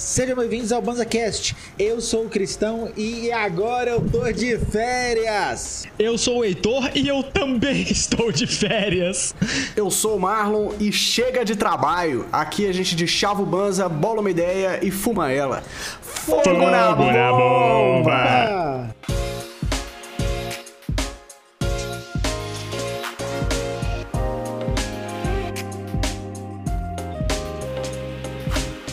Sejam bem-vindos ao BanzaCast. Eu sou o Cristão e agora eu tô de férias. Eu sou o Heitor e eu também estou de férias. Eu sou o Marlon e chega de trabalho. Aqui a gente deschava o Banza, bola uma ideia e fuma ela. Fogo, Fogo na bomba! Na bomba.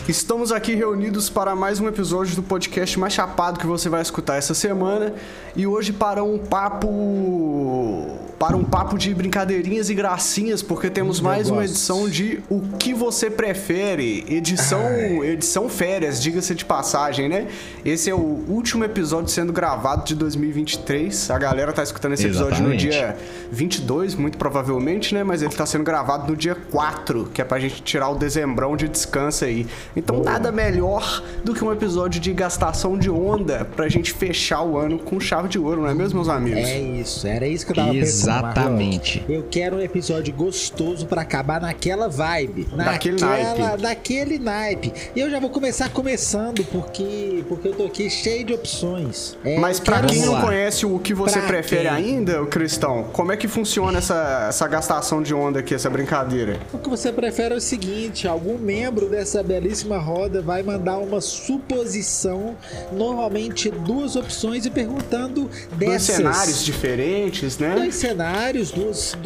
Estamos aqui reunidos para mais um episódio do podcast mais chapado que você vai escutar essa semana. E hoje para um papo para um papo de brincadeirinhas e gracinhas, porque temos mais uma edição de O que você prefere, edição edição férias, diga-se de passagem, né? Esse é o último episódio sendo gravado de 2023. A galera tá escutando esse episódio Exatamente. no dia 22, muito provavelmente, né? Mas ele tá sendo gravado no dia 4, que é pra gente tirar o dezembrão de descanso aí. Então Boa. nada melhor do que um episódio de gastação de onda pra gente fechar o ano com chave de ouro, não é mesmo, meus amigos? É isso, era isso que eu tava Exatamente. pensando. Exatamente. Eu quero um episódio gostoso para acabar naquela vibe. Daquele naquela, naipe. Daquele naipe. E eu já vou começar começando, porque, porque eu tô aqui cheio de opções. É, Mas para quem não conhece o que você pra prefere quem? ainda, o Cristão, como é que funciona essa, essa gastação de onda aqui, essa brincadeira? O que você prefere é o seguinte: algum membro dessa belíssima roda vai mandar uma suposição, normalmente duas opções, e perguntando dessas. Dois cenários diferentes, né? Dois cenários cenários, duas,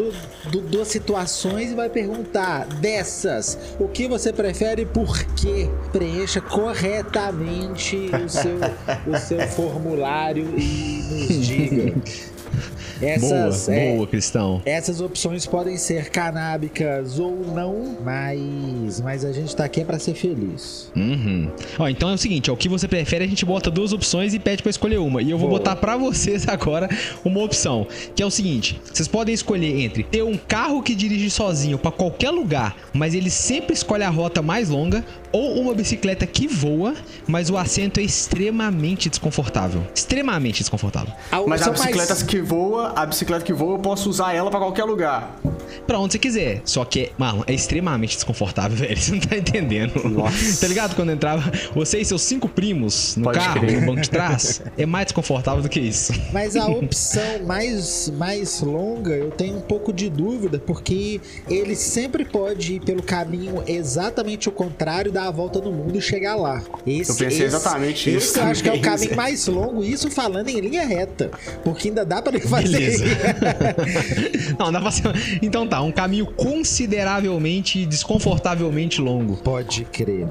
duas situações e vai perguntar dessas, o que você prefere e por quê? Preencha corretamente o seu, o seu formulário e nos diga. Essas, boa, é, boa, Cristão. Essas opções podem ser canábicas ou não, mas, mas a gente tá aqui é pra ser feliz. Uhum. Ó, então é o seguinte, ó, o que você prefere, a gente bota duas opções e pede para escolher uma. E eu vou boa. botar para vocês agora uma opção, que é o seguinte: vocês podem escolher entre ter um carro que dirige sozinho para qualquer lugar, mas ele sempre escolhe a rota mais longa, ou uma bicicleta que voa, mas o assento é extremamente desconfortável. Extremamente desconfortável. Mas a bicicleta mais... que voa, a bicicleta que voa, eu posso usar ela para qualquer lugar. Pra onde você quiser. Só que, Marlon, é extremamente desconfortável, velho. Você não tá entendendo. Nossa. tá ligado? Quando entrava você e seus cinco primos no Pode carro, crer. no banco de trás, é mais desconfortável do que isso. Mas a opção mais, mais longa, eu tenho um pouco de dúvida, porque ele sempre pode ir pelo caminho exatamente o contrário da dar a volta no mundo e chegar lá. Esse, eu pensei esse, exatamente esse isso. eu acho que é o caminho mais longo, isso falando em linha reta. Porque ainda dá pra ele fazer. Não, dá pra ser... Então tá, um caminho consideravelmente, desconfortavelmente longo. Pode crer.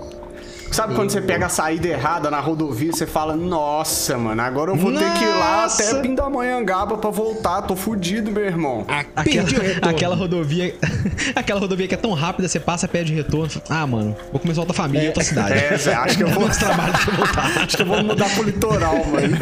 Sabe quando você pega a saída errada na rodovia, você fala, nossa, mano, agora eu vou nossa. ter que ir lá até Pindamonhangaba pra voltar, tô fudido, meu irmão. Aquela, aquela rodovia, aquela rodovia que é tão rápida, você passa, pede retorno. Ah, mano, vou começar outra família, é, outra cidade. É, acho que eu vou... trabalho voltar. acho que eu vou mudar pro litoral, mano.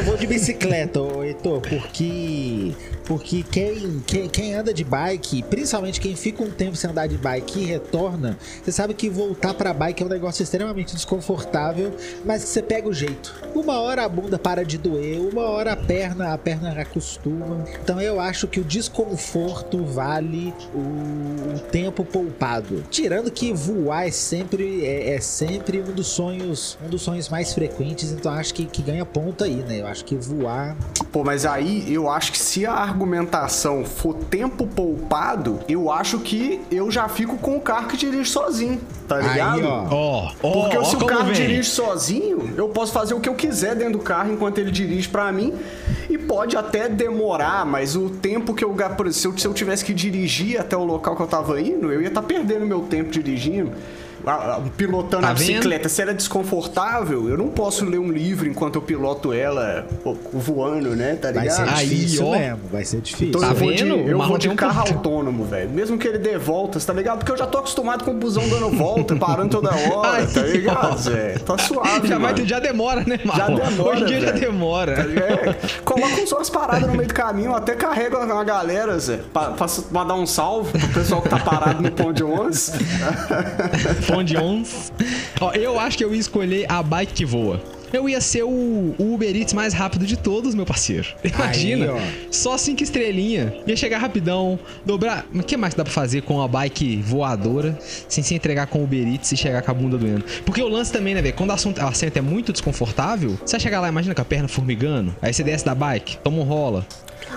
Eu vou de bicicleta, Heitor, porque porque quem, quem, quem, anda de bike, principalmente quem fica um tempo sem andar de bike e retorna, você sabe que voltar pra bike é um negócio extremamente desconfortável, mas que você pega o jeito. Uma hora a bunda para de doer, uma hora a perna, a perna acostuma. Então eu acho que o desconforto vale o, o tempo poupado. Tirando que voar é sempre, é, é, sempre um dos sonhos, um dos sonhos mais frequentes, então acho que, que ganha ponto aí, né? Eu acho que voar. Pô, mas aí eu acho que se a argumentação for tempo poupado, eu acho que eu já fico com o carro que dirige sozinho, tá ligado? Aí, ó. Oh, Porque oh, se o carro vem. dirige sozinho, eu posso fazer o que eu quiser dentro do carro enquanto ele dirige para mim. E pode até demorar, mas o tempo que eu. Se eu, se eu tivesse que dirigir até o local que eu tava indo, eu ia estar tá perdendo meu tempo dirigindo pilotando tá a bicicleta, vendo? se ela é desconfortável, eu não posso ler um livro enquanto eu piloto ela voando, né? Tá ligado? Vai ser difícil Aí, ó. mesmo, vai ser difícil. Então tá eu vou de, eu vou de carro autônomo, velho. Mesmo que ele dê voltas, tá ligado? Porque eu já tô acostumado com o busão dando volta, parando toda hora, Ai, tá ligado, Zé? Tá suave, já, vai, já demora, né, mano? Já demora, Hoje em dia véio. já demora. É, coloca uns umas paradas no meio do caminho, até carrega a galera, Zé, pra, pra, pra dar um salve pro pessoal que tá parado no pão de 11. pão de 11. Ó, eu acho que eu ia escolher a bike que voa. Eu ia ser o, o Uber Eats mais rápido de todos, meu parceiro. Imagina, Aí, só cinco estrelinhas. Ia chegar rapidão, dobrar. O que mais que dá pra fazer com uma bike voadora sem se entregar com o Uber Eats e chegar com a bunda doendo? Porque o lance também, né, velho? Quando o assunto- o assento é muito desconfortável, você vai chegar lá, imagina com a perna formigando, aí você desce da bike, toma um rola.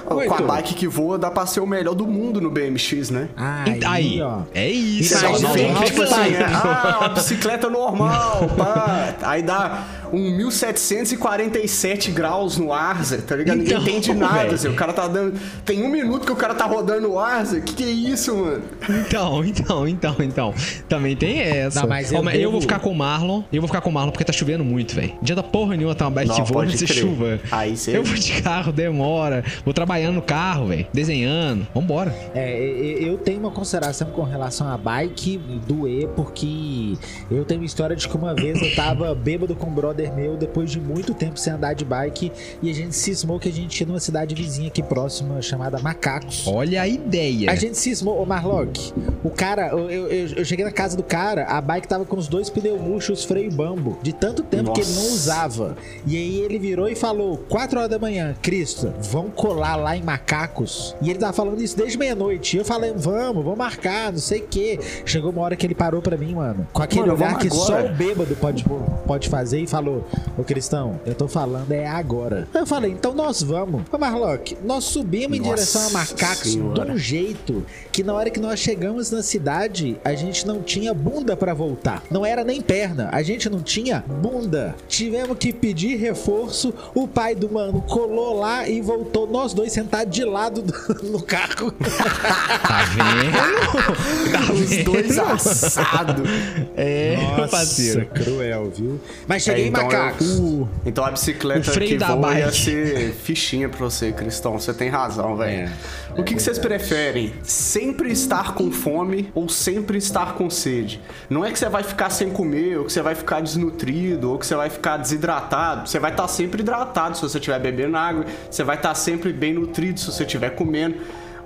Com a bike que voa, dá pra ser o melhor do mundo no BMX, né? Aí, Aí, ó. é isso. Você Imagina só o vê, Ralph tipo assim, é, ah, uma bicicleta normal, pá. Aí dá um 1747 graus no ar, Zé, tá ligado? Ninguém Então, entende nada. Zé. O cara tá dando. Tem um minuto que o cara tá rodando no ar, Zé. Que que é isso, mano? Então, então, então, então. Também tem essa. Não, mas eu mas eu vou ficar com o Marlon. Eu vou ficar com o Marlon porque tá chovendo muito, velho. Dia da porra nenhuma tá uma bike Não, que voa pode nessa crer. chuva. Aí cê- Eu vou de carro, demora. Vou trabalhando no carro, velho. Desenhando. Vambora. É, eu tenho uma consideração com relação à bike do E, porque eu tenho uma história de que uma vez eu tava bêbado com um brother meu, depois de muito tempo sem andar de bike, e a gente cismou que a gente ia numa cidade vizinha aqui próxima, chamada Macacos. Olha a ideia. A gente cismou, ô Marlock, o cara, eu, eu- eu- cheguei na casa do cara, a bike tava com os dois pneus murchos, freio bambo, de tanto tempo que ele não Nossa. usava. E aí ele virou e falou, 4 horas da manhã, Cristo, vão colar lá em Macacos. E ele tava falando isso desde meia-noite. E eu falei, vamos, vamos marcar, não sei o quê. Chegou uma hora que ele parou pra mim, mano, com aquele Mano, olhar que só agora. o bêbado pode, pode fazer e falou, ô Cristão, eu tô falando é agora. Eu falei, então nós vamos. Ô Marlock, nós subimos em Nossa direção a Macacos Senhora. de um jeito que na hora que nós chegamos na cidade, a gente não tinha bunda pra voltar. Não era nem perna, a gente não tinha bunda. Tivemos que pedir reforço. O pai do mano colou lá e voltou nós dois sentados de lado do- no carro. Tá vendo? tá Os vendo? dois assados. É, meu parceiro. cruel, viu? Mas cheguei É, em então Macacos. eu- Então a bicicleta O freio que da voa ia ser fichinha pra você, Cristão. Você tem razão, velho. O que, que vocês preferem? Sempre estar com fome ou sempre estar com sede? Não é que você vai ficar sem comer, ou que você vai ficar desnutrido, ou que você vai ficar desidratado. Você vai estar sempre hidratado se você estiver bebendo água. Você vai estar sempre bem nutrido se você estiver comendo.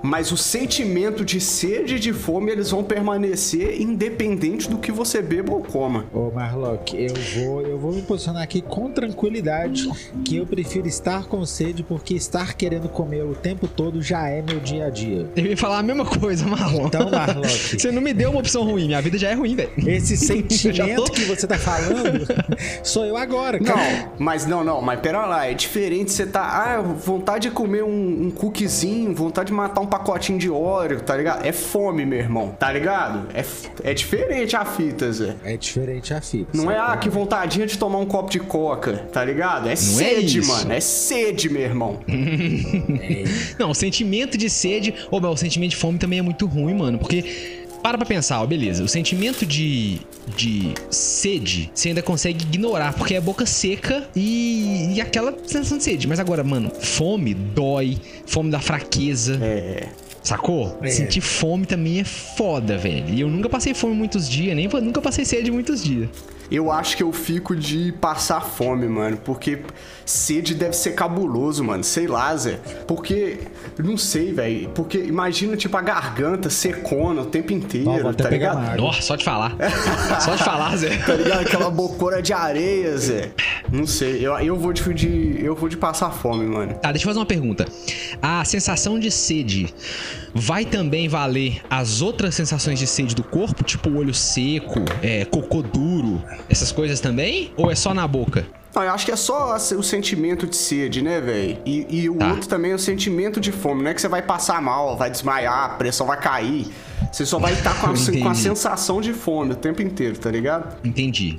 Mas o sentimento de sede e de fome, eles vão permanecer independente do que você beba ou coma. Ô Marlock, eu vou, eu vou me posicionar aqui com tranquilidade que eu prefiro estar com sede porque estar querendo comer o tempo todo já é meu dia a dia. Eu ia falar a mesma coisa, Marlon. Então, Marlock, Você não me deu uma opção ruim. Minha vida já é ruim, velho. esse Já sentimento tô- que você tá falando sou eu agora, cara. Não, mas não, não, mas pera lá, é diferente você tá, ah, vontade de comer um, um cookiezinho, vontade de matar um pacotinho de óleo, tá ligado? É fome, meu irmão, tá ligado? É, é diferente a fita, Zé. É diferente a fita. Não é, ah, que vontadinha de tomar um copo de coca, tá ligado? É sede, isso. mano, é sede, meu irmão. Não, o sentimento de sede. Ô, mas o sentimento de fome também é muito ruim, mano. Porque. Para pra pensar, ó, beleza. O sentimento de, de sede você ainda consegue ignorar, porque é boca seca e, e aquela sensação de sede. Mas agora, mano, fome dói, fome da fraqueza. É. Sacou? É. Sentir fome também é foda, velho. E eu nunca passei fome muitos dias, nem nunca passei sede muitos dias. Eu acho que eu fico de passar fome, mano, porque sede deve ser cabuloso, mano. Sei lá, Zé. Porque, não sei, velho. Porque imagina, tipo, a garganta secona o tempo inteiro, Ó, vou até tá pegar ligado? uma água. Nossa, só de falar. só de falar, Zé. Tá ligado? Aquela bocona de areia, Zé. Não sei, eu, eu vou de, de- Eu vou de passar fome, mano. Tá, deixa eu fazer uma pergunta. A sensação de sede vai também valer as outras sensações de sede do corpo? Tipo olho seco, é, cocô duro, essas coisas também? Ou é só na boca? Não, eu acho que é só o sentimento de sede, né, velho? E, e o Tá. outro também é o sentimento de fome. Não é que você vai passar mal, vai desmaiar, a pressão vai cair. Você só vai estar com, a- com a sensação de fome o tempo inteiro, tá ligado? Entendi.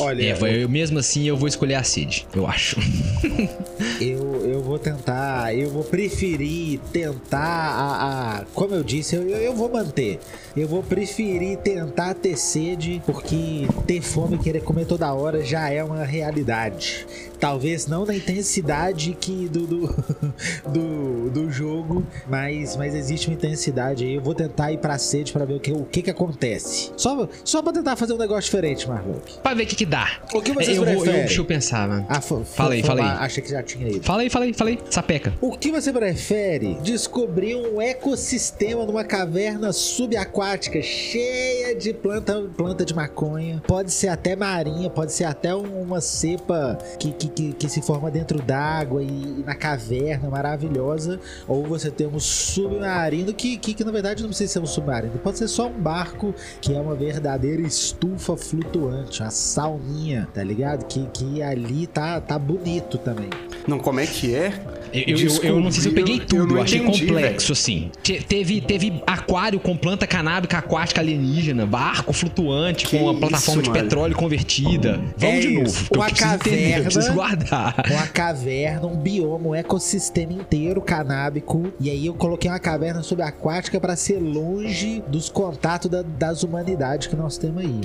Olha, É, vai- eu, mesmo assim eu vou escolher a sede, eu acho. eu vou tentar, eu vou preferir tentar a. a- como eu disse, eu, eu, eu vou manter. Eu vou preferir tentar ter sede, porque ter fome e querer comer toda hora já é uma realidade. Talvez não na intensidade que do, do, do, do jogo, mas, mas existe uma intensidade aí. Eu vou tentar ir pra sede pra ver o que, o que, que acontece. Só, só pra tentar fazer um negócio diferente, Marlock. pra ver o que, que mudar. O que vocês eu vou, eu, preferem? deixa eu pensar, mano. Ah, fo- fo- Fala aí, fo- fala aí. ah, Achei que já tinha ido. Fala aí, fala aí, fala aí. Sapeca. O que você prefere? Descobrir um ecossistema numa caverna subaquática cheia de planta, planta de maconha. Pode ser até marinha, pode ser até um- uma cepa que, que, que, que se forma dentro d'água e, e na caverna maravilhosa. Ou você tem um submarino que, que, que na verdade não precisa ser um submarino. Pode ser só um barco que é uma verdadeira estufa flutuante, uma sauninha, tá ligado? Que, que ali tá, tá bonito também. Não, como é que é? Eu, eu, eu não sei se eu peguei eu tudo, não eu achei entendi, complexo, assim. Te- Teve, teve aquário com planta canábica aquática alienígena, barco flutuante Que com uma isso, plataforma de mano. petróleo convertida. Vamos É de novo. isso. Eu Uma preciso entender, eu caverna. preciso guardar. uma caverna, um bioma, um ecossistema inteiro canábico. E aí eu coloquei uma caverna subaquática pra ser longe dos contatos da- das humanidades que nós temos aí.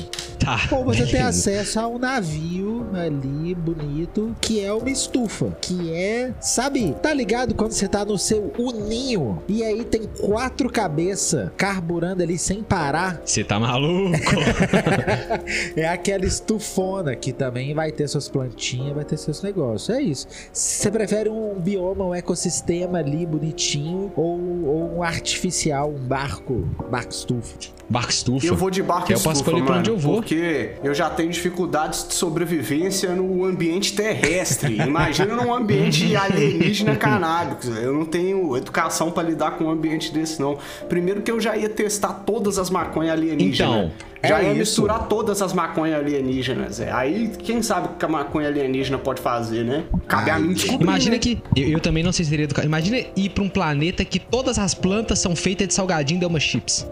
Tá. Ou você tem acesso a um navio ali, bonito, que é uma estufa. Que é, sabe, tá ligado quando você tá no seu uninho e aí tem quatro cabeças carburando ali sem parar? Você tá maluco? É aquela estufona que também vai ter suas plantinhas, vai ter seus negócios. É isso. Você prefere um bioma, um ecossistema ali bonitinho ou, ou um artificial, um barco, barco estufa? Barco estufa. Eu vou de barco Que eu posso estufa, escolher pra onde eu vou. Porque eu já tenho dificuldades de sobrevivência no ambiente terrestre. Imagina num ambiente alienígena canábico. Eu não tenho educação pra lidar com um ambiente desse, não. Primeiro que eu já ia testar todas as maconhas alienígenas. Então, já é ia isso. misturar todas as maconhas alienígenas. É. Aí, quem sabe o que a maconha alienígena pode fazer, né? Cabe a Ai, mim descobrir. Imagina né? que. Eu, eu também não sei se teria educação. Imagina ir pra um planeta que todas as plantas são feitas de salgadinho Delma Chips.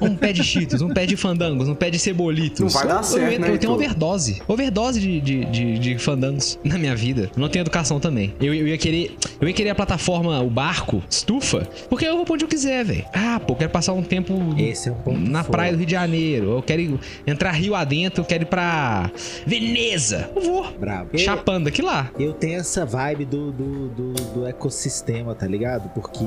Um pé de Cheetos, um pé de fandangos, um pé de cebolitos. Não vai dar Eu- certo, eu, né, eu tenho overdose. Overdose de, de, de, de fandangos na minha vida. Eu não tenho educação também. Eu, eu ia querer. Eu ia querer a plataforma, o barco, estufa, porque eu vou pra onde eu quiser, velho. Ah, pô, eu quero passar um tempo Esse é um ponto na praia do Rio de Janeiro. Eu quero ir- entrar rio adentro, quero ir pra Veneza. Eu vou. Bravo. Chapando aqui lá. Eu tenho essa vibe do, do, do, do ecossistema, tá ligado? Porque.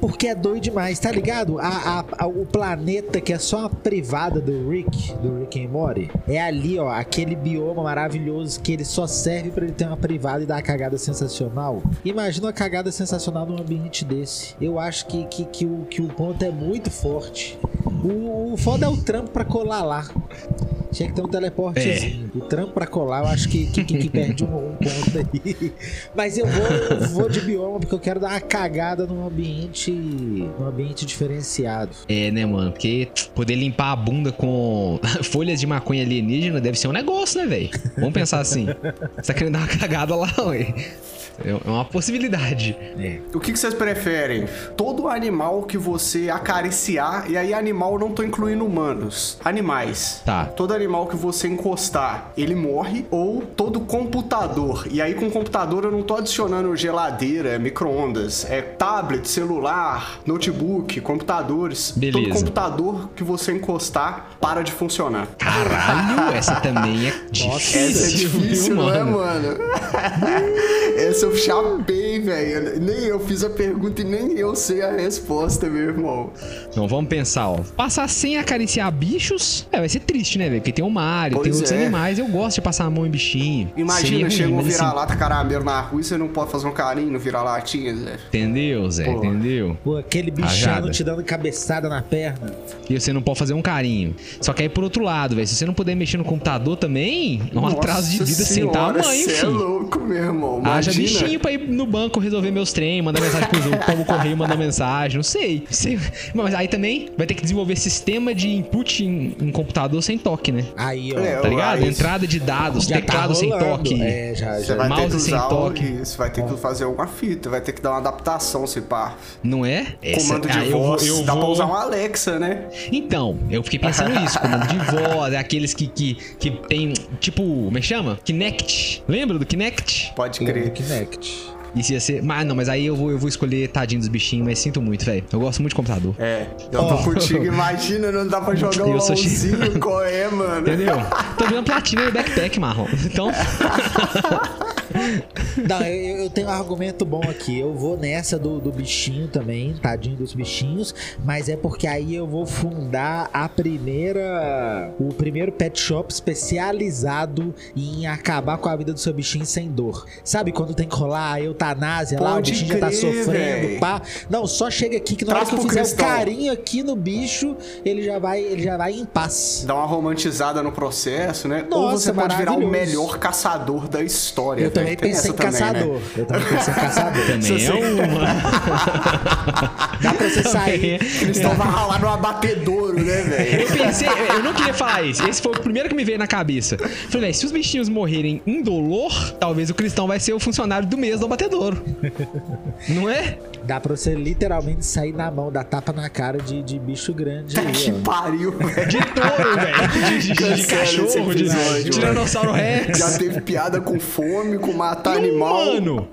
Porque é doido demais, tá ligado? A, a- a- o planeta que é só uma privada do Rick, do Rick and Morty, é ali, ó, aquele bioma maravilhoso que ele só serve pra ele ter uma privada e dar uma cagada sensacional. Imagina uma cagada sensacional num ambiente desse. Eu acho que, que, que, o, que o ponto é muito forte. O, o foda é o trampo pra colar lá. Tinha que ter um teleportezinho. O trampo pra colar, eu acho que, que, que- que perde um, um ponto aí. Mas eu vou, eu vou de bioma porque eu quero dar uma cagada num ambiente. num ambiente diferenciado. É, né, mano? Porque poder limpar a bunda com folhas de maconha alienígena deve ser um negócio, né, velho? Vamos pensar assim. Você tá querendo dar uma cagada lá, ué. É uma possibilidade. É. O que, que vocês preferem? Todo animal que você acariciar, e aí animal eu não tô incluindo humanos, animais. Tá. Todo animal que você encostar, ele morre, ou todo computador. E aí com computador eu não tô adicionando geladeira, micro-ondas, é tablet, celular, notebook, computadores. Beleza. Todo computador que você encostar para de funcionar. Caralho, essa também é Essa é difícil, difícil, viu, não é, mano? Essa eu chapei, velho. Nem eu fiz a pergunta e nem eu sei a resposta, meu irmão. Então vamos pensar, ó. Passar sem acariciar bichos, é, vai ser triste, né, velho? Porque tem o Mario, tem outros é. animais. Eu gosto de passar a mão em bichinho. Imagina, chega um assim, vira-lata caramelo na rua e você não pode fazer um carinho no vira-latinha, Zé. Entendeu, Zé? Pô. Entendeu? Pô, aquele bichano te dando cabeçada na perna. E você não pode fazer um carinho. Só que aí, por outro lado, velho, se você não puder mexer no computador também, é um atraso de vida sem tamanho, é filho. louco, meu irmão. Haja Imagina. Bichinho pra ir no banco resolver meus trem, mandar mensagem pros outros, como correio manda mensagem, não sei. sei. Mas aí também vai ter que desenvolver sistema de input em, em computador sem toque, né? Aí, ó. É, Tá ligado? Entrada de dados, já tá teclado sem rolando. toque. É, já, Você já. vai ter mouse que sem toque. Isso, vai ter que fazer alguma fita, vai ter que dar uma adaptação, se pá. Não é? Essa- Comando de ah, eu voz, eu dá pra vou- usar um Alexa, né? Então, eu fiquei pensando nisso, comando de voz, é aqueles que, que, que tem, tipo, como é que chama? Kinect. Lembra do Kinect? Pode crer. Kinect. Isso ia ser. Mas não, mas aí eu vou, eu vou escolher tadinho dos bichinhos, mas sinto muito, velho. Eu gosto muito de computador. É, eu tô Ó. contigo. Imagina, não dá pra jogar um LOLzinho, qual é, mano? Entendeu? Tô vendo platina no backpack, Marlon. Então. Não, eu, eu tenho um argumento bom aqui. Eu vou nessa do, do bichinho também, tadinho dos bichinhos, mas é porque aí eu vou fundar a primeira. O primeiro pet shop especializado em acabar com a vida do seu bichinho sem dor. Sabe quando tem que rolar a eutanásia lá, o Pode bichinho já tá crer, sofrendo, véi. pá. Não, só chega aqui que na hora que eu fizer cristão. o carinho aqui no bicho, ele já vai, ele já vai em paz. Dá uma romantizada no processo, né? Ou Nossa, você pode virar o melhor caçador da história. Eu também pensei em também, caçador. Né? Eu também pensei em caçador. Também é uma. Dá pra você sair. Cristão vai ralar no abatedouro, né, velho? Eu pensei, eu não queria falar isso. Esse foi o primeiro que me veio na cabeça. Falei, velho, se os bichinhos morrerem indolor, talvez o cristão vai ser o funcionário do mês do abatedouro. Não é? Dá pra você literalmente sair na mão, dar tapa na cara de, de bicho grande aí, que ó. pariu, velho. De touro, velho. De, de- de cachorro, de, Tiranossauro Rex. Já teve piada com fome, com matar Não, animal. mano.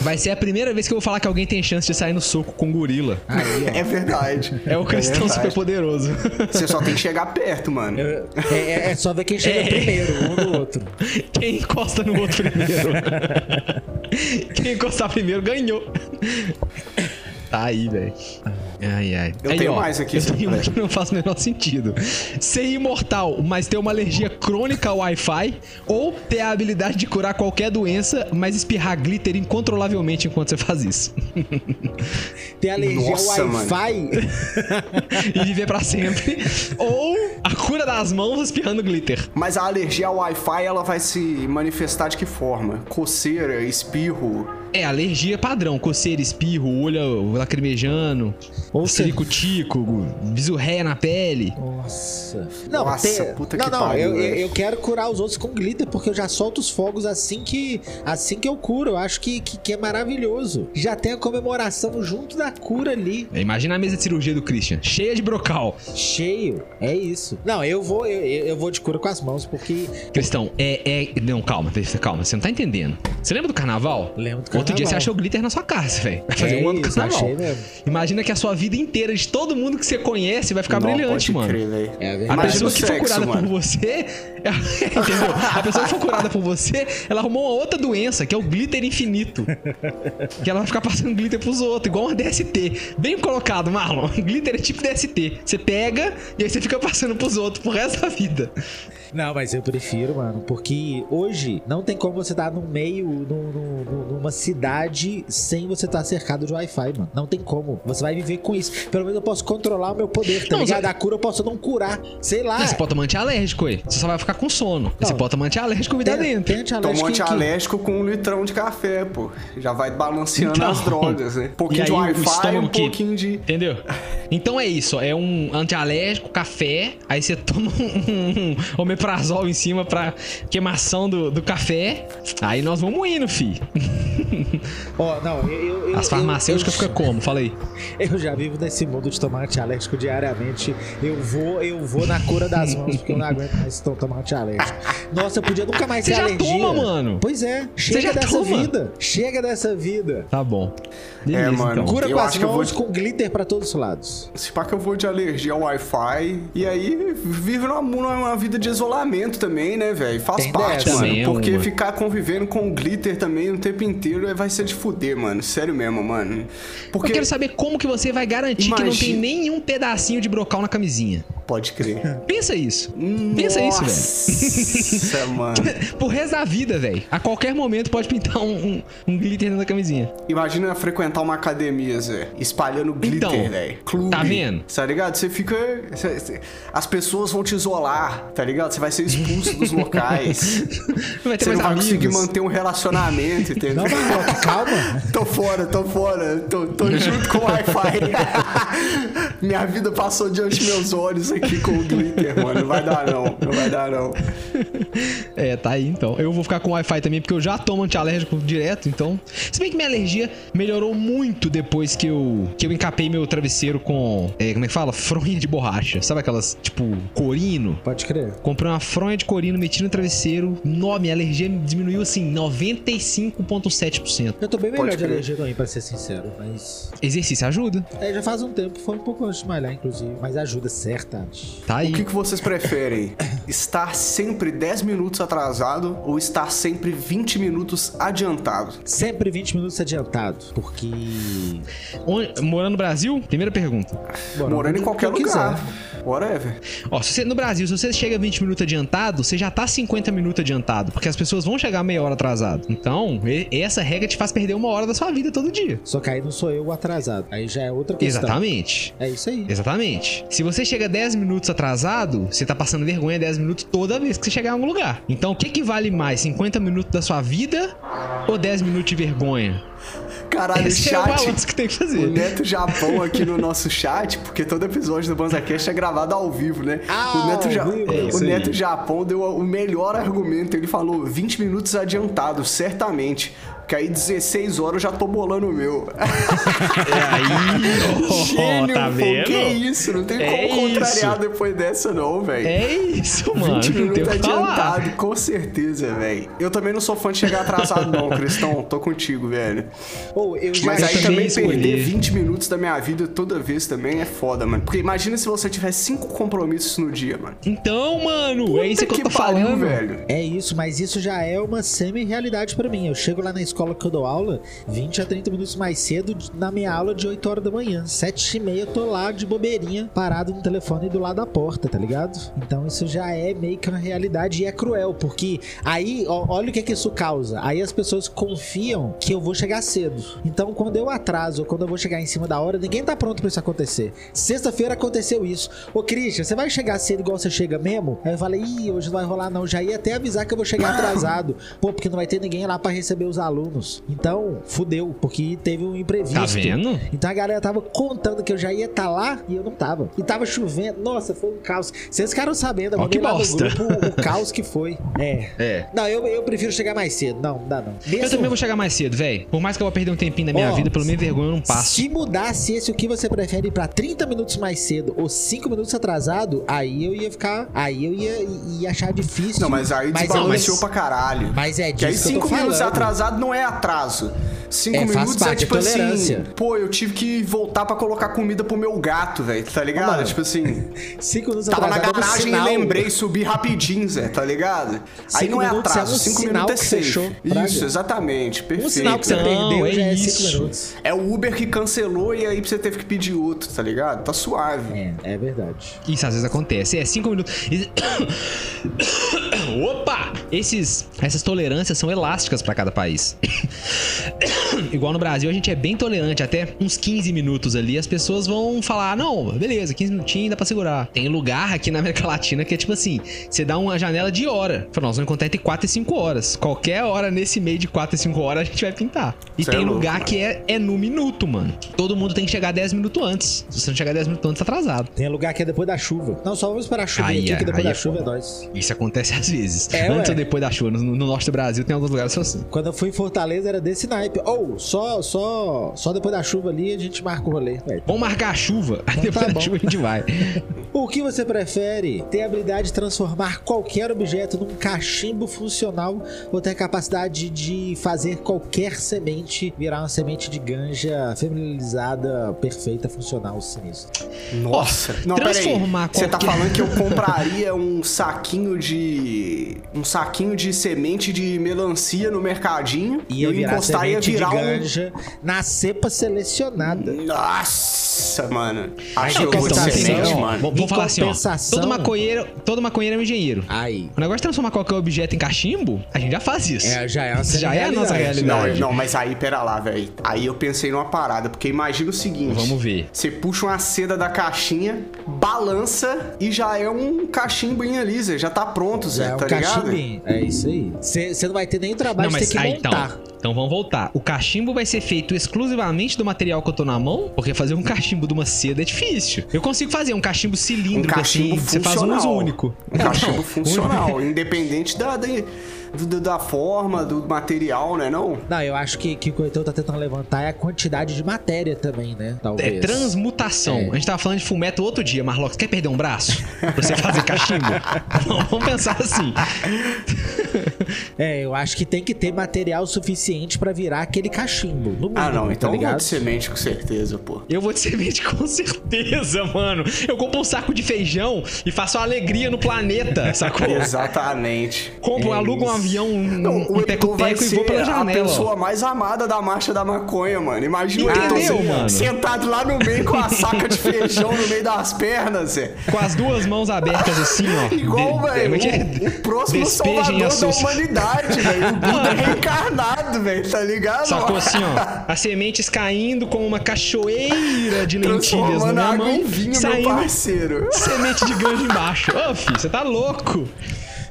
Vai ser a primeira vez que eu vou falar que alguém tem chance de sair no soco com gorila. Aí. É verdade. É o cristão verdade. super poderoso. Você só tem que chegar perto, mano. É, é- é só ver quem chega É. primeiro, um do outro. Quem encosta no outro primeiro. Quem encostar primeiro ganhou. Tá aí, velho. Ai, ai. Eu Aí, tenho ó, mais aqui, Eu tenho um que não faz o menor sentido. Ser imortal, mas ter uma alergia crônica ao Wi-Fi. Ou ter a habilidade de curar qualquer doença, mas espirrar glitter incontrolavelmente enquanto você faz isso. Tem alergia Nossa, ao Wi-Fi. e viver pra sempre. Ou a cura das mãos espirrando glitter. Mas a alergia ao Wi-Fi, ela vai se manifestar de que forma? Coceira, espirro. É, alergia padrão. Coceira, espirro, olho lacrimejando, Ou ciricutico, bisurréia na pele. Nossa. Não, Nossa, tem- puta não, que não, pariu, eu, eu, eu quero curar os outros com glitter, porque eu já solto os fogos assim que assim que eu curo. Eu acho que, que, que é maravilhoso. Já tem a comemoração junto da cura ali. Imagina a mesa de cirurgia do Christian, cheia de brocal. Cheio. É isso. Não, eu vou, eu, eu vou de cura com as mãos, porque. Cristão, é, é. Não, calma, calma, você não tá entendendo. Você lembra do carnaval? Lembro do Outro dia carnaval. você achou glitter na sua casa, velho. Vai fazer É um ano do isso, carnaval. Imagina que a sua vida inteira, de todo mundo que você conhece, vai ficar Não, brilhante, pode mano. crer. É A pessoa que for sexo, curada mano. por você. Entendeu? A pessoa que for curada por você, ela arrumou uma outra doença, que é o glitter infinito. Que ela vai ficar passando glitter pros outros, igual uma DST. Bem colocado, Marlon. Glitter é tipo DST. Você pega e aí você fica passando pros outros pro resto da vida. Não, mas eu prefiro, mano, porque hoje não tem como você estar no meio, no- no- no- numa cidade, sem você estar cercado de Wi-Fi, mano. Não tem como. Você vai viver com isso. Pelo menos eu posso controlar o meu poder, tá Não, ligado? você- A cura eu posso não curar. Sei lá. Não, você pode tomar antialérgico, ué. Você só vai ficar com sono. Não. Você pode tomar antialérgico e vida tem, dentro. tem antialérgico Toma um que- que- antialérgico com um litrão de café, pô. Já vai balanceando Então. as drogas, né? Um pouquinho de aí o Wi-Fi, um que- pouquinho de. Entendeu? Então é isso, é um antialérgico, café, aí você toma um, um omeprazol em cima pra queimação do, do café, aí nós vamos indo, fi. Ó, não, eu. eu- eu- As farmacêuticas eu- ficam como? Fala aí. Eu já vivo nesse mundo de tomar antialérgico diariamente. Eu vou, eu vou na cura das mãos, porque eu não aguento mais to- tomar antialérgico. Nossa, eu podia nunca mais Você ter já alergia. toma, mano. Pois é, chega dessa toma? vida. Chega dessa vida. Tá bom. Beleza, É, mano. então. Cura Eu com as acho que eu vou mãos de- com glitter pra todos os lados. Se pá que eu vou de alergia ao Wi-Fi. E aí vive numa, numa vida de isolamento também, né, velho? Faz Tem parte, dessa. mano. É porque ficar convivendo com glitter também o tempo inteiro é- vai ser de fuder, mano. Sério mesmo, mano. Porque. Eu quero saber como que você vai garantir que não tem Imagina- nenhum pedacinho de brocal na camisinha. Pode crer. Pensa isso. Pensa isso, velho. Nossa, mano. Pro resto da vida, velho. A qualquer momento pode pintar um, um, um glitter na camisinha. Imagina frequentar uma academia, Zé. Espalhando glitter, Então, velho. Clube. tá vendo? Tá ligado? Você fica. cê- cê- as pessoas vão te isolar, tá ligado? Você vai ser expulso dos locais. Não vai ter Você mais não vai conseguir amigos. manter um relacionamento, entendeu? Não, Marlock, calma. Tô fora, tô fora. Tô, tô junto com o Wi-Fi. Minha vida passou diante dos meus olhos aqui com o glitter, mano. Não vai dar, não. Não vai dar, não. É, tá aí então. Eu vou ficar com Wi-Fi também, porque eu já tomo antialérgico direto, então. Se bem que minha alergia melhorou muito depois que eu, que eu encapei meu travesseiro com. é, como é que fala? Fronha de borracha. Sabe aquelas, tipo, corino? Pode crer. Comprei uma fronha de corino, meti no travesseiro. Nó, minha alergia diminuiu assim, 95,7%. Eu tô bem melhor Pode de crer. alergia também, pra ser sincero. Mas. Exercício ajuda. É, já faz um tempo. Foi um pouco antes de malhar, inclusive. Mas ajuda, certamente. Exatamente. Tá aí. O que, que vocês preferem? Estar sempre 10 minutos atrasado ou estar sempre 20 minutos adiantado? Sempre 20 minutos adiantado, porque. Onde- morando no Brasil? Primeira pergunta. Morando em qualquer lugar. quiser. Whatever. Ó, se você- no Brasil, se você chega 20 minutos adiantado, você já tá 50 minutos adiantado, porque as pessoas vão chegar meia hora atrasado. Então, e- essa regra te faz perder uma hora da sua vida todo dia. Só que aí não sou eu o atrasado. Aí já é outra questão. Exatamente. É isso aí. Exatamente. Se você chega 10 minutos atrasado, você tá passando vergonha 10 minutos toda vez que você chegar em algum lugar. Então, o que que vale mais? 50 minutos da sua vida ou 10 minutos de vergonha? Caralho, o Esse é o chat. que tem que O fazer. Neto Japão aqui no nosso chat, porque todo episódio do BanzaCast é gravado ao vivo, né? Ao o Neto, ja... vivo. É o aí. Neto Japão deu o melhor argumento. Ele falou 20 minutos adiantado, certamente. Que aí 16 horas eu já tô bolando o meu. É aí, Gênio, tá pô, vendo? que isso? Não tem É como contrariar isso. depois dessa, não, velho. É isso, mano. 20 não tem minutos que falar. adiantado, com certeza, velho. Eu também não sou fã de chegar atrasado, não, Cristão. Tô contigo, velho. Eu já Mas aí também escolhi. perder 20 minutos da minha vida toda vez também é foda, mano. Porque imagina se você tivesse cinco compromissos no dia, mano. Então, mano, é isso que, Puta eu tô pariu, falando. velho. É isso, mas isso já é uma semi-realidade pra mim. Eu chego lá na escola que eu dou aula 20 a 30 minutos mais cedo na minha aula de 8 horas da manhã. 7 e meia eu tô lá de bobeirinha, parado no telefone do lado da porta, tá ligado? Então isso já é meio que uma realidade e é cruel, porque aí, ó, olha o que que isso causa. Aí as pessoas confiam que eu vou chegar cedo. Então quando eu atraso ou quando eu vou chegar em cima da hora, ninguém tá pronto pra isso acontecer. Sexta-feira aconteceu isso. Ô Christian, você vai chegar cedo igual você chega mesmo? Aí eu falei, ih, hoje não vai rolar não. Já ia até avisar que eu vou chegar atrasado. Pô, porque não vai ter ninguém lá pra receber os alunos. Então, fudeu, porque teve um imprevisto. Tá vendo? Então a galera tava contando que eu já ia estar lá e eu não tava. E tava chovendo. Nossa, foi um caos. Vocês ficaram sabendo, eu Ó, mandei que lá no bosta. grupo o caos que foi. É. É. Não, eu, eu prefiro chegar mais cedo. Não, não dá não. Eu também vou chegar mais cedo, velho. Por mais que eu vou perder um tempinho da minha Ó, vida, pelo menos vergonha eu não passo. Se mudasse esse o que você prefere ir pra 30 minutos mais cedo ou 5 minutos atrasado, aí eu ia ficar. Aí eu ia, ia achar difícil. Não, mas aí mas, desbalanceou pra caralho. mas é aí disso que tô 5 minutos atrasado não é atraso. 5 É, faz minutos é tipo é assim. Pô, eu tive que voltar pra colocar comida pro meu gato, velho. Tá ligado? Mano, tipo assim. 5 minutos Tava na é garagem e lembrei, subi rapidinho, Zé, tá ligado? Aí Cinco não é minutos atraso, é um 5 sinal minutos é safe. fechou. Isso, exatamente. Perfeito. Um sinal que você Não, perdeu é já é 5 isso. minutos. É o Uber que cancelou e aí você teve que pedir outro, tá ligado? Tá suave. É, é verdade. Isso às vezes acontece. É, cinco minutos. Opa! Esses, essas tolerâncias são elásticas pra cada país. Igual no Brasil, a gente é bem tolerante. Até uns 15 minutos ali, as pessoas vão falar: não, beleza, 15 minutinhos dá pra segurar. Tem lugar aqui na América Latina que é tipo assim: você dá uma janela de hora. Fala, nós vamos encontrar entre 4 e 5 horas. Qualquer hora nesse meio de 4 e 5 horas a gente vai pintar. E Cê é tem louco, lugar mano. que é, é no minuto, mano. Todo mundo tem que chegar 10 minutos antes. Se você não chegar 10 minutos antes, tá atrasado. Tem lugar que é depois da chuva. Não, só vamos esperar a chuva Aí aqui, é- que depois aí da é chuva é nós. Isso acontece às vezes. É, Antes ué. ou depois da chuva. No, no norte do Brasil tem alguns lugares que são assim. Quando eu fui em Fortaleza era desse naipe. Ou, só, só, só depois da chuva ali a gente marca o rolê. Vamos marcar a chuva. Aí Então depois tá da bom. chuva a gente vai. O que você prefere? Ter a habilidade de transformar qualquer objeto num cachimbo funcional ou ter a capacidade de fazer qualquer semente virar uma semente de ganja feminilizada, perfeita, funcional, sinistro? Nossa. Não, transformar peraí. Você tá qualquer- falando que eu compraria um saquinho de. Um saquinho de semente de melancia no mercadinho Ia eu virar encostar e ia virar de um. ganja na cepa selecionada. Nossa, mano. Acho que eu vou de compensação, semente, mano. Em falar assim, ó. Todo maconheiro, todo maconheiro é um engenheiro. Aí. O negócio de transformar qualquer objeto em cachimbo, a gente já faz isso. É, já é já é a nossa semi-realidade. Não, realidade. não, mas aí, pera lá, velho. Aí eu pensei numa parada, porque imagina o seguinte. Vamos ver. Você puxa uma seda da caixinha, balança e já é um cachimbinho ali, Zé. Já tá pronto, Zé, é um tá ligado? cachimbinho. É isso aí. Você não vai ter nem o trabalho Não, de mas ter que aí montar. então. Então vamos voltar. O cachimbo vai ser feito exclusivamente do material que eu tô na mão, porque fazer um cachimbo de uma seda é difícil. Eu consigo fazer um cachimbo Um cilíndrico cachimbo assim, você faz um uso único. Um cachimbo Não, funcional, independente da, da, do- da forma, do material, né? Não? Não, eu acho que, que o que o Heitor tá tentando levantar é a quantidade de matéria também, né? Talvez. É transmutação. É. A gente tava falando de fumeto outro dia, Marlocks. Quer perder um braço? Pra você fazer cachimbo? Não, vamos pensar assim. É, eu acho que tem que ter material suficiente pra virar aquele cachimbo. No mínimo, Ah, não, então tá eu vou ligado? de semente com certeza, pô. Eu vou de semente com certeza, mano. Eu compro um saco de feijão e faço uma alegria no planeta, sacou? Exatamente. Compro, É alugo um isso. Avião, um, Não, um o Heitor vai teco-teco e ser vou pela a janela. pessoa ó. mais amada da marcha da maconha, mano. Imagina o Entendeu, Heitor mano? sentado lá no meio com a saca de feijão no meio das pernas, Zé. Com as duas mãos abertas assim, ó. Igual, velho, o, o próximo salvador a da humanidade, velho. O Buda reencarnado, velho, tá ligado? Sacou assim, ó. As sementes caindo como uma cachoeira de lentilhas na minha mão. vinho, meu saindo parceiro. semente de ganja embaixo. Ô, filho, você tá louco.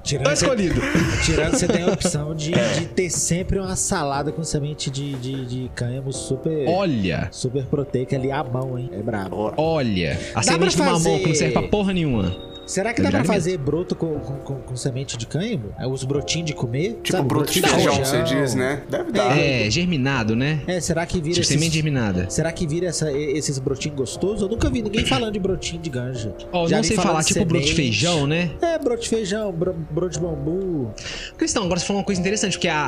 Tirando Tá você- escolhido. Tirando, você tem a opção de, de ter sempre uma salada com semente de, de, de cânhamo super, Olha. super proteica ali à mão, hein? É brabo. Olha, a Dá semente do pra mamão que não serve pra porra nenhuma. Será que dá pra fazer broto com, com, com- com semente de cânhamo? É, Os brotinhos de comer? Tipo Sabe, broto de feijão, você diz, né? Deve dar. É, germinado, né? É, será que vira Tipo esses... semente germinada. Será que vira essa- esses brotinhos gostosos? Eu nunca vi ninguém falando de brotinho de ganja. Ó, Já não sei falar, tipo broto de semente. feijão, né? É, broto de feijão, bro- broto de bambu. Cristão, agora você falou uma coisa interessante, porque a,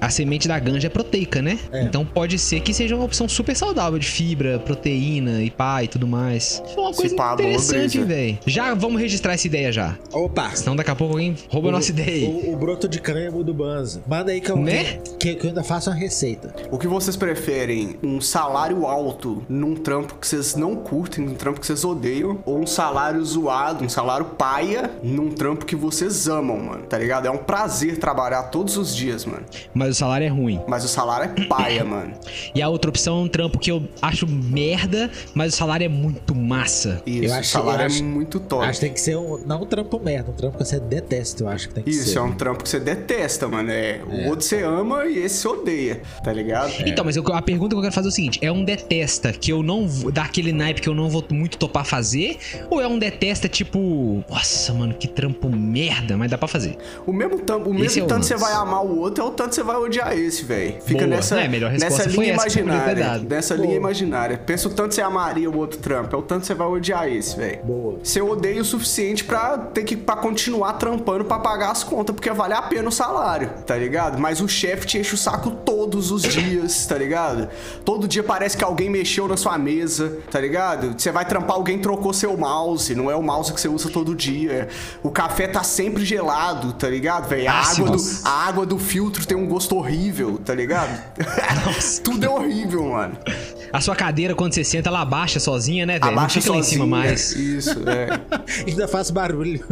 a, a semente da ganja é proteica, né? É. Então pode ser que seja uma opção super saudável de fibra, proteína e pá e tudo mais. Isso é uma coisa pá, interessante, velho. Já vamos registrar essa ideia já. Opa! Senão daqui a pouco alguém rouba a nossa ideia. O, o broto de cânhamo do Banza. Manda aí que eu, Né? que, que eu ainda faço uma receita. O que vocês preferem? Um salário alto num trampo que vocês não curtem, num trampo que vocês odeiam? Ou um salário zoado, um salário paia, num trampo que vocês amam, mano? Tá ligado? É um prazer trabalhar todos os dias, mano. Mas o salário é ruim. Mas o salário é paia, mano. E a outra opção é um trampo que eu acho merda, mas o salário é muito massa. Isso, Eu o acho- salário eu acho- é muito top. Acho tem que ser um, não um trampo merda, um trampo que você detesta, eu acho que tem que Isso, ser. é um trampo que você detesta, mano. É, o outro você ama e esse você odeia, tá ligado? Então, mas eu- a pergunta que eu quero fazer é o seguinte: é um detesta que eu não vou. dá aquele naipe que eu não vou muito topar fazer? Ou é um detesta tipo. Nossa, mano, que trampo merda, mas dá pra fazer? O mesmo, tam, o mesmo é o tanto você vai amar o outro, é o tanto você vai odiar esse, velho. Fica Boa. nessa, É, a melhor resposta nessa linha imaginária. Nessa Boa. linha imaginária. Pensa o tanto você amaria o outro trampo, é o tanto você vai odiar esse, velho. Boa. Você odeia o suficiente pra ter que pra continuar trampando pra pagar as contas, porque vale a pena o salário, tá ligado? Mas o chefe te enche o saco todos os dias, tá ligado? Todo dia parece que alguém mexeu na sua mesa, tá ligado? Você vai trampar, alguém trocou seu mouse, não é o mouse que você usa todo dia. O café tá sempre gelado, tá ligado, velho? A, água do- a água do filtro tem um gosto horrível, tá ligado? Tudo é horrível, mano. A sua cadeira, quando você senta, ela abaixa sozinha, né, velho? Não Abaixa fica lá em sozinha. cima mais. Isso, é. Ainda faço barulho.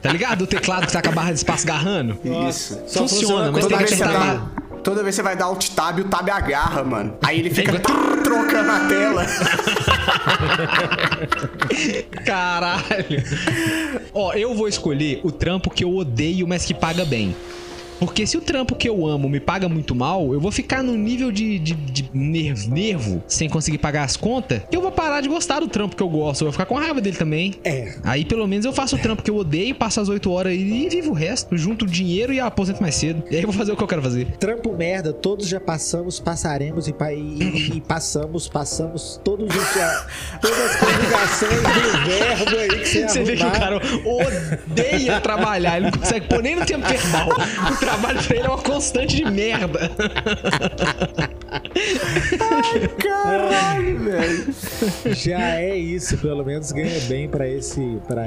Tá ligado? O teclado que tá com a barra de espaço agarrando? Isso. Só Funciona, mas tem que apertar toda vez você vai dar alt tab, o tab agarra, mano. Aí ele fica Fica- trocando a tela. Caralho. Ó, eu vou escolher o trampo que eu odeio, mas que paga bem. Porque se o trampo que eu amo me paga muito mal, eu vou ficar num nível de, de, de nervo, nervo, sem conseguir pagar as contas, que eu vou parar de gostar do trampo que eu gosto. Eu vou ficar com raiva dele também. É. Aí pelo menos eu faço o trampo que eu odeio, passo as 8 horas e vivo o resto. Junto o dinheiro e aposento mais cedo. E aí eu vou fazer o que eu quero fazer. Trampo merda, todos já passamos, passaremos e, e- e passamos, passamos todos os já, todas as conjugações do verbo aí que você, Você vê que o arrumar. cara odeia trabalhar, ele não consegue pôr nem no tempo verbal. O trabalho pra ele é uma constante de merda. Caralho, velho. Já é isso, pelo menos ganha bem pra esse para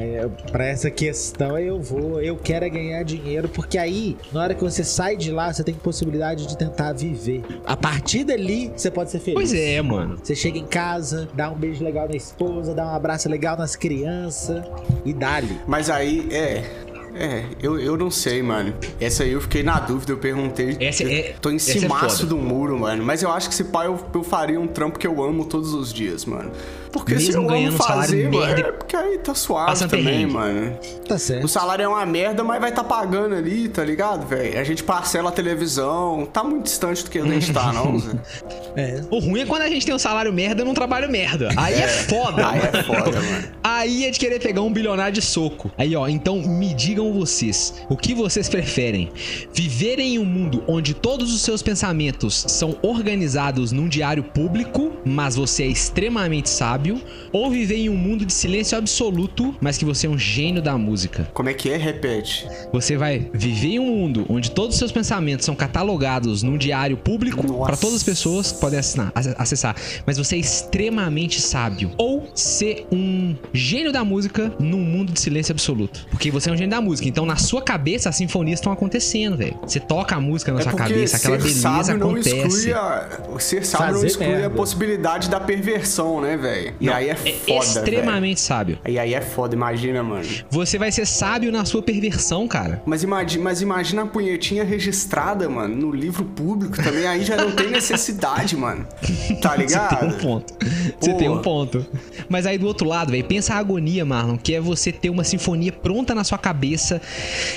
para essa questão. Aí eu vou, eu quero é ganhar dinheiro, porque aí, na hora que você sai de lá, você tem possibilidade de tentar viver. A partir dali, você pode ser feliz. Pois é, mano. Você chega em casa, dá um beijo legal na esposa, dá um abraço legal nas crianças e dá-lhe. Mas aí, é. É, eu, eu não sei, mano. Essa aí eu fiquei na dúvida, eu perguntei. Essa é- Tô em é cimaço foda. do muro, mano. Mas eu acho que se pá, eu, eu faria um trampo que eu amo todos os dias, mano. Porque se Mesmo eu ganhando amo um salário fazer, mano, merda é porque aí tá suave também, perrengue. mano. Tá O certo. salário é uma merda, mas vai tá pagando ali, tá ligado, velho? A gente parcela a televisão. Tá muito distante do que a gente tá, não, Zé? É. O ruim é quando a gente tem um salário merda e não trabalho merda. Aí é, foda. Aí é foda, mano. Aí é de querer pegar um bilionário de soco. Aí, ó, então me digam vocês, o que vocês preferem? Viver em um mundo onde todos os seus pensamentos são organizados num diário público, mas você é extremamente sábio, sábio, ou viver em um mundo de silêncio absoluto, mas que você é um gênio da música. Como é que é? Repete. Você vai viver em um mundo onde todos os seus pensamentos são catalogados num diário público para todas as pessoas que podem assinar, ac- acessar, mas você é extremamente sábio. Ou ser um gênio da música num mundo de silêncio absoluto. Porque você é um gênio da música, então na sua cabeça as sinfonias estão acontecendo, velho. Você toca a música na É sua cabeça, aquela ser beleza sábio não acontece. exclui a... o Ser sábio não Fazer exclui a merda. possibilidade da perversão, né, velho? E aí é É foda, extremamente sábio. E aí é foda, imagina, mano. Você vai ser sábio na sua perversão, cara. Mas imagina, mas imagina a punhetinha registrada, mano, no livro público também. Aí já não tem necessidade, mano. Tá Você tem um ligado? ponto. Você tem um ponto. Mas aí do outro lado, velho, pensa a agonia, Marlon, que é você ter uma sinfonia pronta na sua cabeça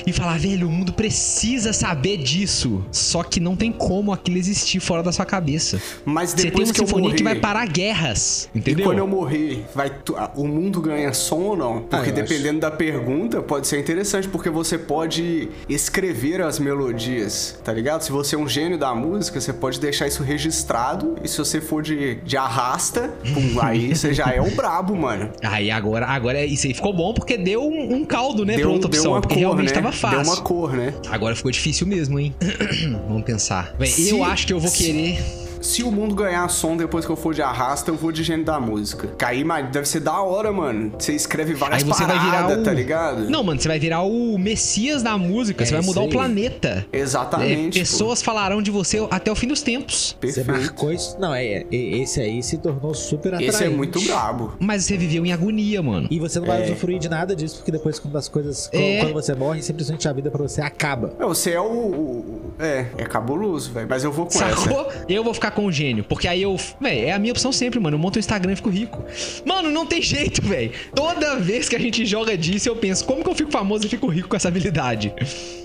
e falar, velho, o mundo precisa saber disso. Só que não tem como aquilo existir fora da sua cabeça. Mas Você tem depois uma que sinfonia morrer, que vai parar guerras, e entendeu? quando eu morrer, vai ah, o mundo ganha som ou não? Porque eu dependendo da pergunta, pode ser interessante, porque você pode escrever as melodias, tá ligado? Se você é um gênio da música, você pode deixar isso registrado, e se você for de, de arrasta, pum, aí você já é o brabo, mano. Aí agora, agora isso aí ficou bom porque deu um, um caldo, né, pra Deu, outra deu opção. porque cor, realmente né? tava fácil. Deu uma cor, né? Agora ficou difícil mesmo, hein? Vamos pensar. Véi, Se- eu acho que eu vou se- querer. Se o mundo ganhar som depois que eu for de arrasta, eu vou de gênio da música. Cair, mas deve ser da hora, mano. Você escreve várias Aí você vai virar paradas, o. tá ligado? Não, mano, você vai virar o Messias da música. É você vai mudar o planeta. Exatamente. É, pessoas falarão de você até o fim dos tempos. pô. Você Perfeito. marcou isso. Não, é, é- esse aí se tornou super atraente. Esse é muito brabo. Mas você viveu em agonia, mano. E você não vai É. usufruir de nada disso, porque depois, quando as coisas. É. Quando você morre, simplesmente a vida pra você acaba. Não, Você é o. o- É, é cabuloso, velho. Mas eu vou com essa. Sacou? Eu vou ficar com o gênio. Porque aí eu. Véi, é a minha opção sempre, mano. Eu monto um Instagram e fico rico. Mano, não tem jeito, velho. Toda vez que a gente joga disso, eu penso, como que eu fico famoso e fico rico com essa habilidade?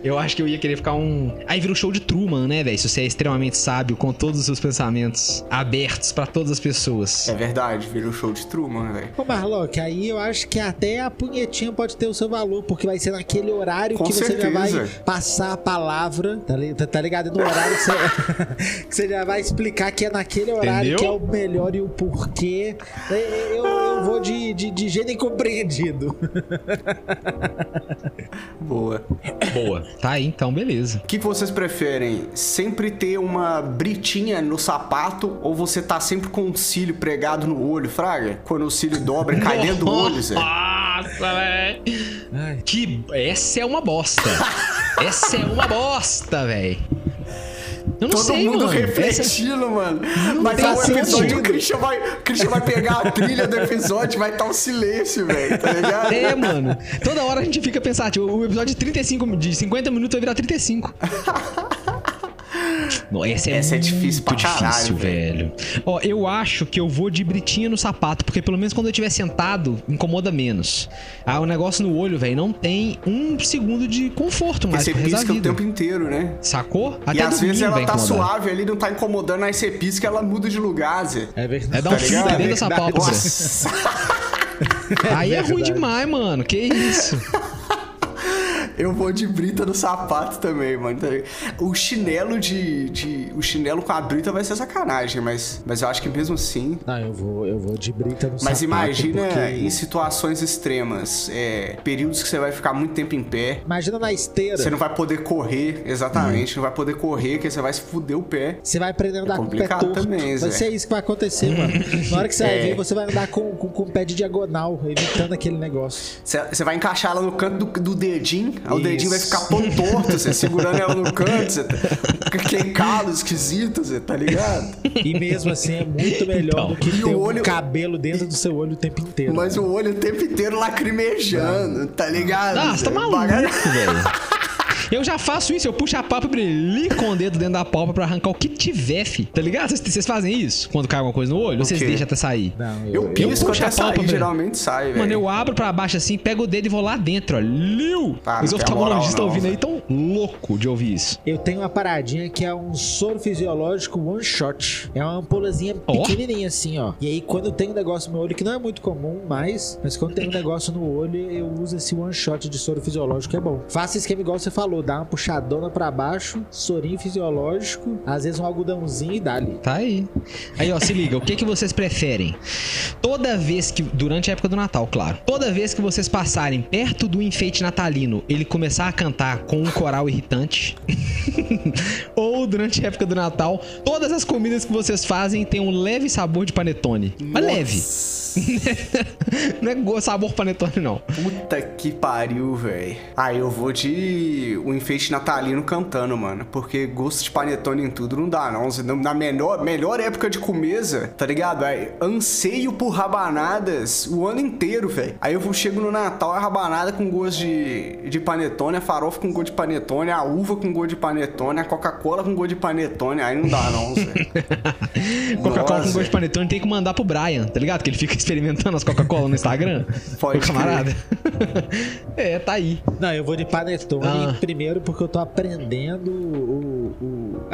Eu acho que eu ia querer ficar um. Aí vira o show de Truman, né, velho? Se você é extremamente sábio, com todos os seus pensamentos abertos pra todas as pessoas. É verdade, vira o show de Truman, velho. Ô, Marlock, aí eu acho que até a punhetinha pode ter o seu valor, porque vai ser naquele horário Com que você já vai certeza. passar a palavra, tá, tá- tá ligado? No horário que você, que você já vai explicar que é naquele horário Entendeu? que é o melhor e o porquê. Eu, eu- eu vou de, de, de gênio incompreendido. Boa. Boa. Tá aí, então, beleza. O que, vocês preferem? Sempre ter uma britinha no sapato ou você tá sempre com um cílio pregado no olho, Fraga? Quando o cílio dobra cai dentro do olho, Zé. Nossa, velho. Que. Essa é uma bosta. Essa é uma bosta, velho. Eu não Todo sei, mundo mano. Refletindo, mano. Vai tem estar o episódio, o Christian vai, Christian vai pegar a trilha do episódio, vai estar um silêncio, velho, tá ligado? É, mano. Toda hora a gente fica pensativo. O episódio de 35, de 50 minutos vai virar 35. Essa é, Essa é difícil pra caralho, difícil, velho. Ó, eu acho que eu vou de britinha no sapato, porque pelo menos quando eu estiver sentado, incomoda menos. Ah, o negócio no olho, velho, não tem um segundo de conforto Porque mais você resto da pisca o tempo inteiro, né? Sacou? e às vezes ela tá incomodar. suave ali, não tá incomodando, aí você pisca e ela muda de lugar, Zé. É verdade. É dar um Tá dentro dessa pálpebra. Nossa. Aí é ruim verdade. demais, mano. Que isso? Eu vou de brita no sapato também, mano. tá? O chinelo de, de- O chinelo com a brita vai ser sacanagem, mas, mas eu acho que mesmo assim. Não, eu vou, eu vou de brita no Mas sapato. imagina porque- em situações extremas, é, períodos que você vai ficar muito tempo em pé. Imagina na esteira. Você não vai poder correr, exatamente, não vai poder correr, que você vai se fuder o pé. Você vai aprender a andar com o pé complicado torto. também, Zé. vai ser isso que vai acontecer, mano. Na hora que você vai É. ver, você vai andar com, com, com o pé de diagonal, evitando aquele negócio. Você você vai encaixar ela no canto do, do dedinho, aí o dedinho vai ficar todo torto, você segurando ela no canto, você tá, calo esquisito, você tá ligado? E mesmo assim é muito melhor Então. do que ter o um olho- cabelo dentro do seu olho o tempo inteiro. Mas o olho o tempo inteiro lacrimejando, tá ligado? Ah, você tá maluco, velho. Eu já faço isso, eu puxo a pálpebra e li com o dedo dentro da pálpebra pra arrancar o que tiver, fi. Tá ligado? Vocês- fazem isso? Quando cai alguma coisa no olho? Ou vocês deixam até sair? Não, Eu pisco puxo até a sair, pálpebra. geralmente sai, velho. Mano, eu abro pra baixo assim, pego o dedo e vou lá dentro, ó. Liu! Ah, Os oftalmologistas não, ouvindo aí tão louco de ouvir isso. Eu tenho uma paradinha que é um soro fisiológico one shot. É uma ampulazinha Ó. pequenininha assim, ó. E aí quando tem um negócio no meu olho, que não é muito comum mais, mas quando tem um negócio no olho, eu uso esse one shot de soro fisiológico, é bom. Faça esquema igual você falou, dá uma puxadona pra baixo, sorinho fisiológico, às vezes um algodãozinho e dá-lhe. Tá aí. Aí, ó, se liga, o que que vocês preferem? Toda vez que. Durante a época do Natal, claro. Toda vez que vocês passarem perto do enfeite natalino, ele começar a cantar com um coral irritante. Ou durante a época do Natal, todas as comidas que vocês fazem têm um leve sabor de panetone. Mas leve. não é sabor panetone, não. Puta que pariu, velho. Ah, eu vou de o enfeite natalino cantando, mano. Porque gosto de panetone em tudo não dá, não. Na melhor, melhor época de comesa, tá ligado? Aí, anseio por rabanadas o ano inteiro, velho. Aí eu vou- chego no Natal, a rabanada com gosto de, de panetone, a farofa com gosto de panetone, a uva com gosto de panetone, a Coca-Cola com gosto de panetone. Aí não dá, não, velho. Coca-Cola com gosto de panetone tem que mandar pro Brian, tá ligado? Que ele fica experimentando as Coca-Cola no Instagram. Pode camarada. é, tá aí. Não, eu vou de panetone Ah. primeiro porque eu tô aprendendo o-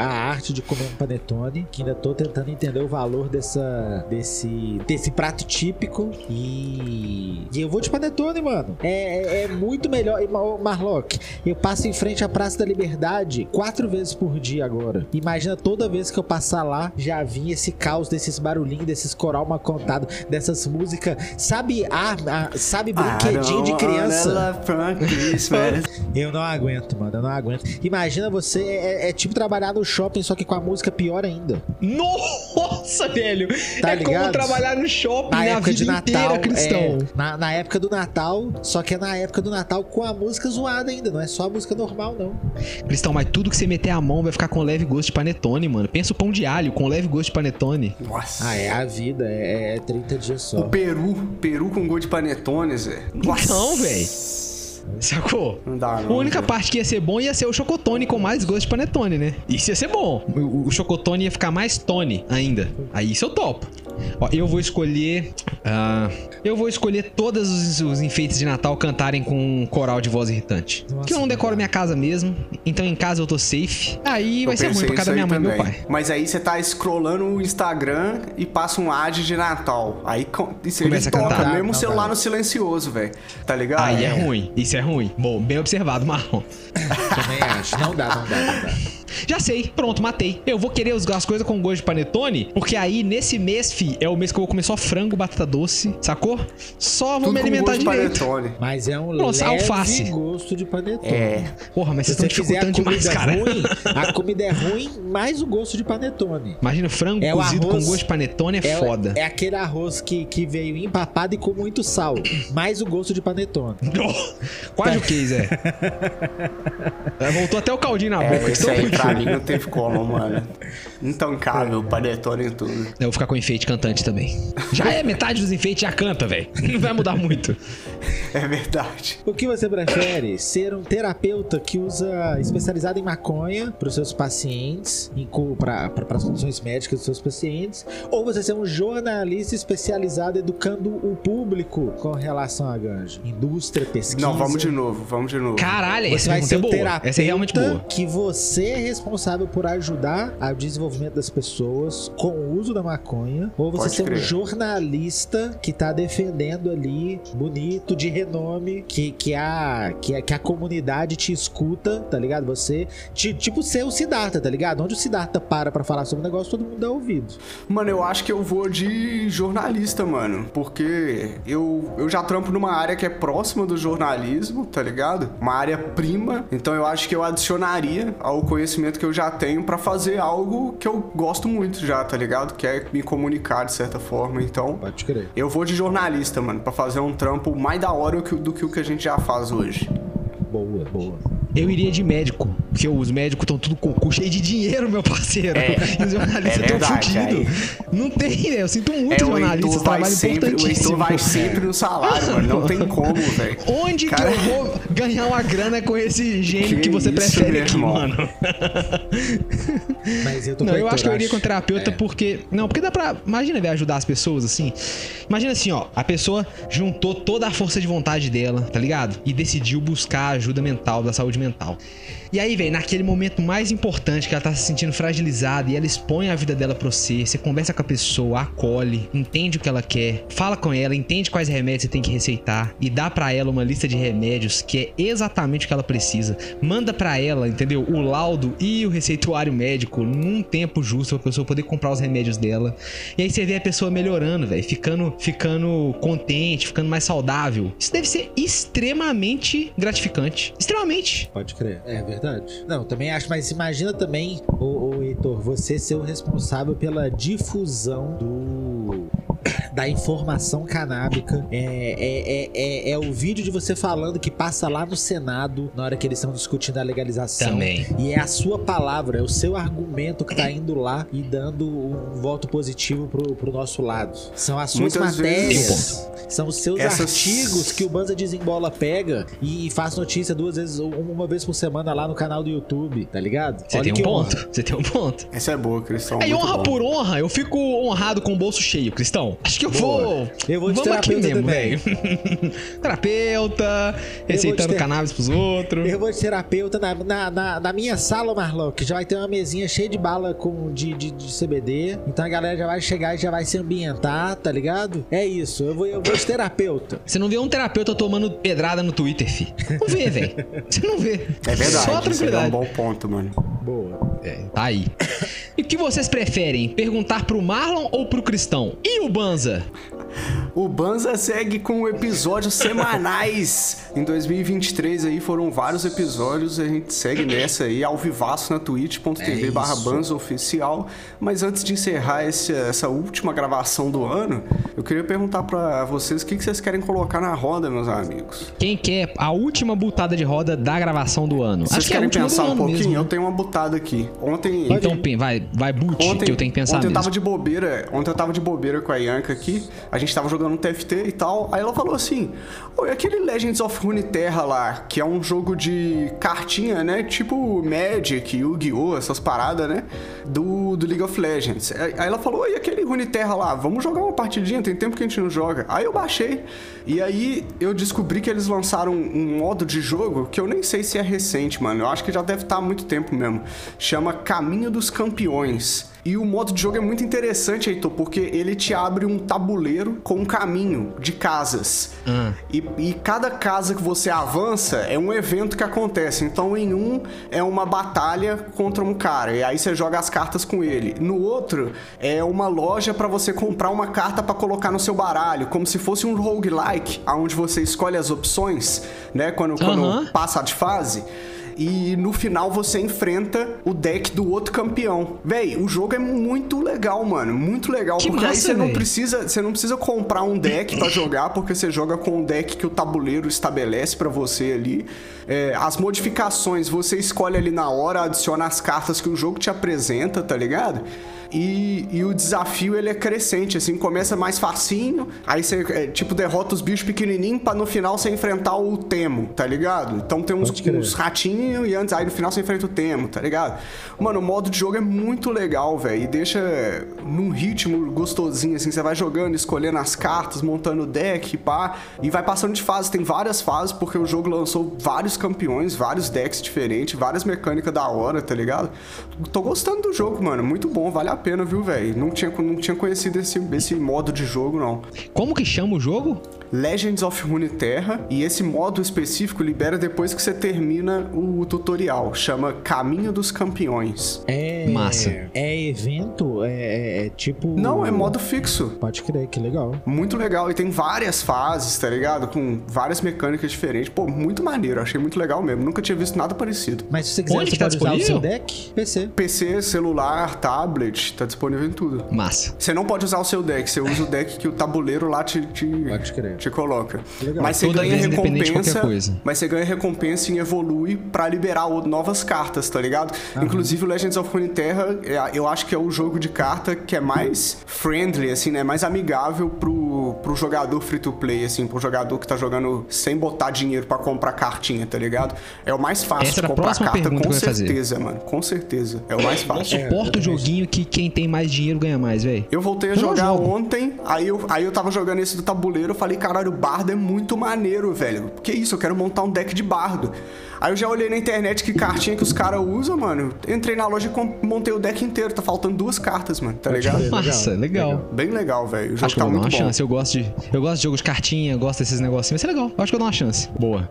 a arte de comer um panetone, que ainda tô tentando entender o valor dessa, desse, desse prato típico e, e eu vou de panetone, mano. É, é- é muito melhor. E, Mar- Marlock, eu passo em frente à Praça da Liberdade quatro vezes por dia agora. Imagina toda vez que eu passar lá, já vinha esse caos desses barulhinhos, desses coral mal contado, dessas músicas. Sabe, ah, sabe brinquedinho de criança? Eu não aguento, mano. Eu não aguento. Imagina você, é, é tipo trabalhar no shopping, só que com a música pior ainda. Nossa, velho! Tá é como ligado? trabalhar no shopping Na na, época de Natal. inteira, cristão. é, na, na época do Natal, só que é na época do Natal com a música zoada ainda. Não é só a música normal, não. Cristão, mas tudo que você meter a mão vai ficar com leve gosto de panetone, mano. Pensa o pão de alho com leve gosto de panetone. Nossa. Ah, é a vida. É, é 30 dias só. O peru, peru com gosto de panetone, Zé. Nossa. Não, véi. Sacou? Não dá, não. A única parte que ia ser bom ia ser o chocotone com mais gosto de panetone, né? Isso ia ser bom. O, o chocotone ia ficar mais tone ainda. Aí isso eu topo. Ó, eu vou escolher. ah, eu vou escolher todos os, os enfeites de Natal cantarem com um coral de voz irritante. Nossa, que eu não decoro cara. minha casa mesmo. Então em casa eu tô safe. Aí vai Eu ser ruim pra cada minha mãe e meu também. pai. Mas aí você tá scrollando o Instagram e passa um ad de Natal. Aí com- isso ele Começa a toca, cantar. mesmo o celular não. no silencioso, velho. Tá ligado? Aí é ruim. Isso é ruim. Bom, bem observado, Marlon. Também acho. Não dá, não dá, não dá. Já sei, pronto, matei. Eu vou querer as as coisas com gosto de panetone, porque aí nesse mês, fi, é o mês que eu vou comer só frango, batata doce, sacou? Só vou Tudo me com alimentar gosto de direito. panetone. Mas é um Nossa, leve alface. gosto de panetone. É. Porra, mas Se vocês você estão dificultando demais, cara. ruim, a comida é ruim, mais o gosto de panetone. Imagina frango É cozido arroz- com gosto de panetone é, É, foda. é aquele arroz que, que veio empapado e com muito sal. Mais o gosto de panetone. Quase o que, Zé? Voltou até o caldinho na boca. É, aí pra mim não teve como, mano. Intancável, panetone e tudo. Eu vou ficar com enfeite cantante também. Já é metade dos enfeites, já canta, velho. Não vai mudar muito. É verdade. O que você prefere? Ser um terapeuta que usa especializado em maconha para os seus pacientes, para as condições médicas dos seus pacientes, ou você ser um jornalista especializado educando o público com relação à ganja? Indústria, pesquisa. Não, vamos de novo, vamos de novo. Caralho, Você essa vai pergunta ser é o boa. terapeuta Essa é realmente boa. que você é responsável por ajudar ao desenvolvimento das pessoas com o uso da maconha, ou você Pode ser um crer. jornalista que tá defendendo ali, bonito, de renome, que, que, a, que, a, que a comunidade te escuta, tá ligado? Você, ti- tipo ser o Siddhartha, tá ligado? Onde o Siddhartha para pra falar sobre o negócio, todo mundo dá ouvido. Mano, eu acho que eu vou de jornalista, mano. Porque eu, eu já trampo numa área que é próxima do jornalismo, tá ligado? Uma área prima. Então eu acho que eu adicionaria ao conhecimento que eu já tenho pra fazer algo que eu gosto muito já, tá ligado? Que é me comunicar de certa forma. Então. Pode crer. Eu vou de jornalista, mano, pra fazer um trampo mais da hora que- do que o que a gente já faz hoje. Boa, boa. Eu iria de médico. Porque os médicos estão tudo com o cu cheio de dinheiro, meu parceiro. É, e os jornalistas é estão verdade, fudidos. Não tem, velho. Eu sinto muito É, o jornalistas, trabalho sempre, o importantíssimo. Heitor vai sempre no salário, mano. Não tem como, velho. Onde Cara- que eu vou ganhar uma grana com esse gênio que, Que você isso, prefere aqui, irmão. mano? Mas eu tô Não, eu acho que eu iria com terapeuta É. porque. Não, porque dá pra. Imagina, velho, ajudar as pessoas assim. Imagina assim, ó. A pessoa juntou toda a força de vontade dela, tá ligado? E decidiu buscar ajuda mental, da saúde mental. E aí, velho, naquele momento mais importante que ela tá se sentindo fragilizada e ela expõe a vida dela pra você, você conversa com a pessoa, acolhe, entende o que ela quer, fala com ela, entende quais remédios você tem que receitar e dá pra ela uma lista de remédios que é exatamente o que ela precisa. Manda pra ela, entendeu? O laudo e o receituário médico num tempo justo pra pessoa poder comprar os remédios dela. E aí você vê a pessoa melhorando, velho, ficando, ficando contente, ficando mais saudável. Isso deve ser extremamente gratificante. Extremamente. Pode crer. É verdade. Não, também acho, mas imagina também, ô Heitor, você ser o responsável pela difusão do. Da informação canábica. É, é, é, é, é o vídeo de você falando que passa lá no Senado na hora que eles estão discutindo a legalização. Também. E é a sua palavra, é o seu argumento que tá indo lá e dando um voto positivo pro, pro nosso lado. São as suas Muitas matérias. São os seus Essas- artigos que o Banza Desembola pega e faz notícia duas vezes, uma vez por semana lá no canal do YouTube, tá ligado? Você Olha tem um ponto. honra. Você tem um ponto. Essa é boa, Cristão. É, honra bom. por honra, eu fico honrado com o bolso cheio, Cristão. Acho que eu Boa. vou. Eu vou de Vamos aqui terapeuta mesmo, velho. terapeuta, receitando ter- cannabis pros outros. Eu vou de terapeuta na, na, na, na minha sala, Marlon, que já vai ter uma mesinha cheia de bala com, de, de, de CBD. Então a galera já vai chegar e já vai se ambientar, tá ligado? É isso, eu vou, eu vou de terapeuta. Você não vê um terapeuta tomando pedrada no Twitter, fi. Não vê, velho. Você não vê. É verdade. Só aí é um tranquilidade. bom ponto, mano. Boa. É, tá aí. E o que vocês preferem? Perguntar pro Marlon ou pro Cristão? E o Banza? O Banza segue com episódios semanais. Em 2023 aí foram vários episódios, a gente segue nessa aí, ao vivaço na twitch.tv É barra. Banza Oficial. Mas antes de encerrar esse- essa última gravação do ano, eu queria perguntar pra vocês o que que vocês querem colocar na roda, meus amigos. Quem quer a última butada de roda da gravação do ano? Vocês que é querem pensar um pouquinho? mesmo. Eu né? tenho uma butada aqui. Ontem... Então, vai, vai boot, Ontem, que eu tenho que pensar ontem eu mesmo. tava de bobeira, ontem eu tava de bobeira com a Yanka aqui, a gente tava jogando um TFT e tal, aí ela falou assim, oi, aquele Legends of Runeterra lá, que é um jogo de cartinha, né, tipo Magic, Yu-Gi-Oh!, essas paradas, né, do, do League of Legends. Aí ela falou, oi, aquele Runeterra lá, vamos jogar uma partidinha, tem tempo que a gente não joga. Aí eu baixei, e aí eu descobri que eles lançaram um modo de jogo que eu nem sei se é recente, mano, eu acho que já deve estar há muito tempo mesmo, chama Caminho dos Campeões. E o modo de jogo é muito interessante, Heitor, porque ele te abre um tabuleiro com um caminho de casas. Ah. E, e cada casa que você avança é um evento que acontece. Então, em um é uma batalha contra um cara, e aí você joga as cartas com ele. No outro é uma loja para você comprar uma carta para colocar no seu baralho, como se fosse um roguelike, onde você escolhe as opções, né? Quando, quando passa de fase. E no final você enfrenta o deck do outro campeão. Véi, o jogo é muito legal, mano. Muito legal. Que porque aí massa, você não véi. precisa. Você não precisa comprar um deck pra jogar, porque você joga com o deck que o tabuleiro estabelece pra você ali. É, as modificações você escolhe ali na hora, adiciona as cartas que o jogo te apresenta, tá ligado? E, e o desafio ele é crescente, assim, começa mais facinho, aí você, é, tipo, derrota os bichos pequenininhos pra no final você enfrentar o Temo, tá ligado? Então tem uns, uns ratinhos e antes, aí no final você enfrenta o Temo, tá ligado? Mano, o modo de jogo é muito legal, velho, e deixa num ritmo gostosinho, assim, você vai jogando, escolhendo as cartas, montando o deck, pá, e vai passando de fase, tem várias fases, porque o jogo lançou vários campeões, vários decks diferentes, várias mecânicas da hora, tá ligado? Tô gostando do jogo, mano, muito bom, vale a pena, viu, velho? Não tinha, não tinha conhecido esse, esse modo de jogo, não. Como que chama o jogo? Legends of Runeterra e esse modo específico libera depois que você termina o tutorial. Chama Caminho dos Campeões. É. Massa. É evento? É, é- é tipo. Não, é modo fixo. Pode crer, que legal. Muito legal. E tem várias fases, tá ligado? Com várias mecânicas diferentes. Pô, muito maneiro. Achei muito legal mesmo. Nunca tinha visto nada parecido. Mas se você quiser, Onde você que tá pode usar o seu disponível? deck? PC. PC, celular, tablet, Switch, tá disponível em tudo. Massa. Você não pode usar o seu deck, você usa o deck que o tabuleiro lá te, te, Pode crer. te coloca. Legal. Mas você Toda ganha recompensa. Mas você ganha recompensa em evolui pra liberar novas cartas, tá ligado? Inclusive o Legends of Runeterra, é, eu acho que é o jogo de carta que é mais friendly, assim, né? Mais amigável pro, pro jogador free to play, assim, pro jogador que tá jogando sem botar dinheiro pra comprar cartinha, tá ligado? É o mais fácil Essa de era a comprar próxima carta, pergunta com que ia fazer. certeza, mano. Com certeza. É o mais Não fácil. suporta o joguinho que quem tem mais dinheiro ganha mais, velho. Eu voltei a Eu jogar ontem, aí eu, aí eu tava jogando esse do tabuleiro, eu falei, caralho, o bardo é muito maneiro, velho. Que isso, eu quero montar um deck de bardo. Aí eu já olhei na internet que cartinha que os caras usam, mano. Entrei na loja e montei o deck inteiro. Tá faltando duas cartas, mano, tá ligado? Massa, legal. Bem legal, velho. O jogo Acho que tá eu vou dar uma bom. chance. Eu gosto de. Eu gosto de jogo de cartinha, gosto desses negocinhos. Vai ser legal. Acho que eu dou uma chance. Boa.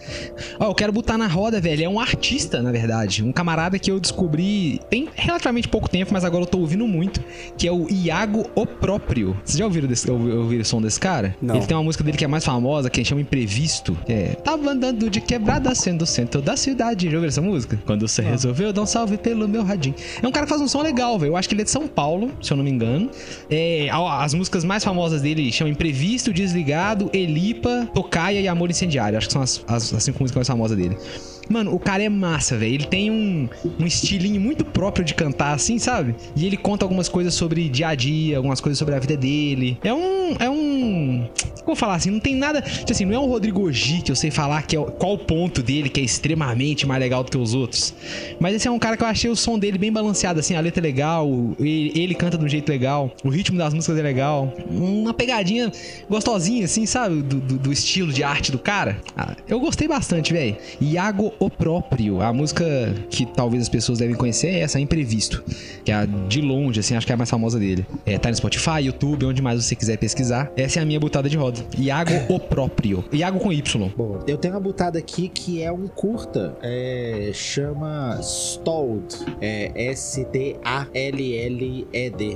Ó, eu quero botar na roda, velho. É um artista, na verdade. Um camarada que eu descobri tem relativamente pouco tempo, mas agora eu tô ouvindo muito. Que é o Iago O Próprio. Vocês já ouviram, desse, ouvi- ouviram o som desse cara? Não. Ele tem uma música dele que é mais famosa, que chama Imprevisto. que É. Tava andando de quebrada sendo o centro da cidade. Já ouviram essa música? Quando você resolveu dar um salve pelo meu radinho. É um cara que faz um som legal, velho. Eu acho que ele é de São Paulo, se eu não me engano. É, as músicas mais famosas dele chamam Imprevisto, Desligado, Elipa, Tocaia e Amor Incendiário. Acho que são as, as, as cinco músicas mais famosas dele. Mano, o cara é massa, velho. Ele tem um, um estilinho muito próprio de cantar, assim, sabe? E ele conta algumas coisas sobre dia a dia, algumas coisas sobre a vida dele. É um. É um. Como falar assim? Não tem nada. Tipo assim, não é um Rodrigo G que eu sei falar que é, qual o ponto dele que é extremamente mais legal do que os outros. Mas esse é um cara que eu achei o som dele bem balanceado, assim. A letra é legal, ele, ele canta de um jeito legal, o ritmo das músicas é legal. Uma pegadinha gostosinha, assim, sabe? Do, do- do estilo de arte do cara. Ah, eu gostei bastante, velho. Iago O Próprio. A música que talvez as pessoas devem conhecer é essa, Imprevisto. Que é a de longe, assim, acho que é a mais famosa dele. É, tá no Spotify, YouTube, onde mais você quiser pesquisar. Essa é a minha botada de roda. Iago O Próprio. Iago com Y. Boa. Eu tenho uma butada aqui que é um curta. É, chama Stalled. É S-T-A-L-L-E-D.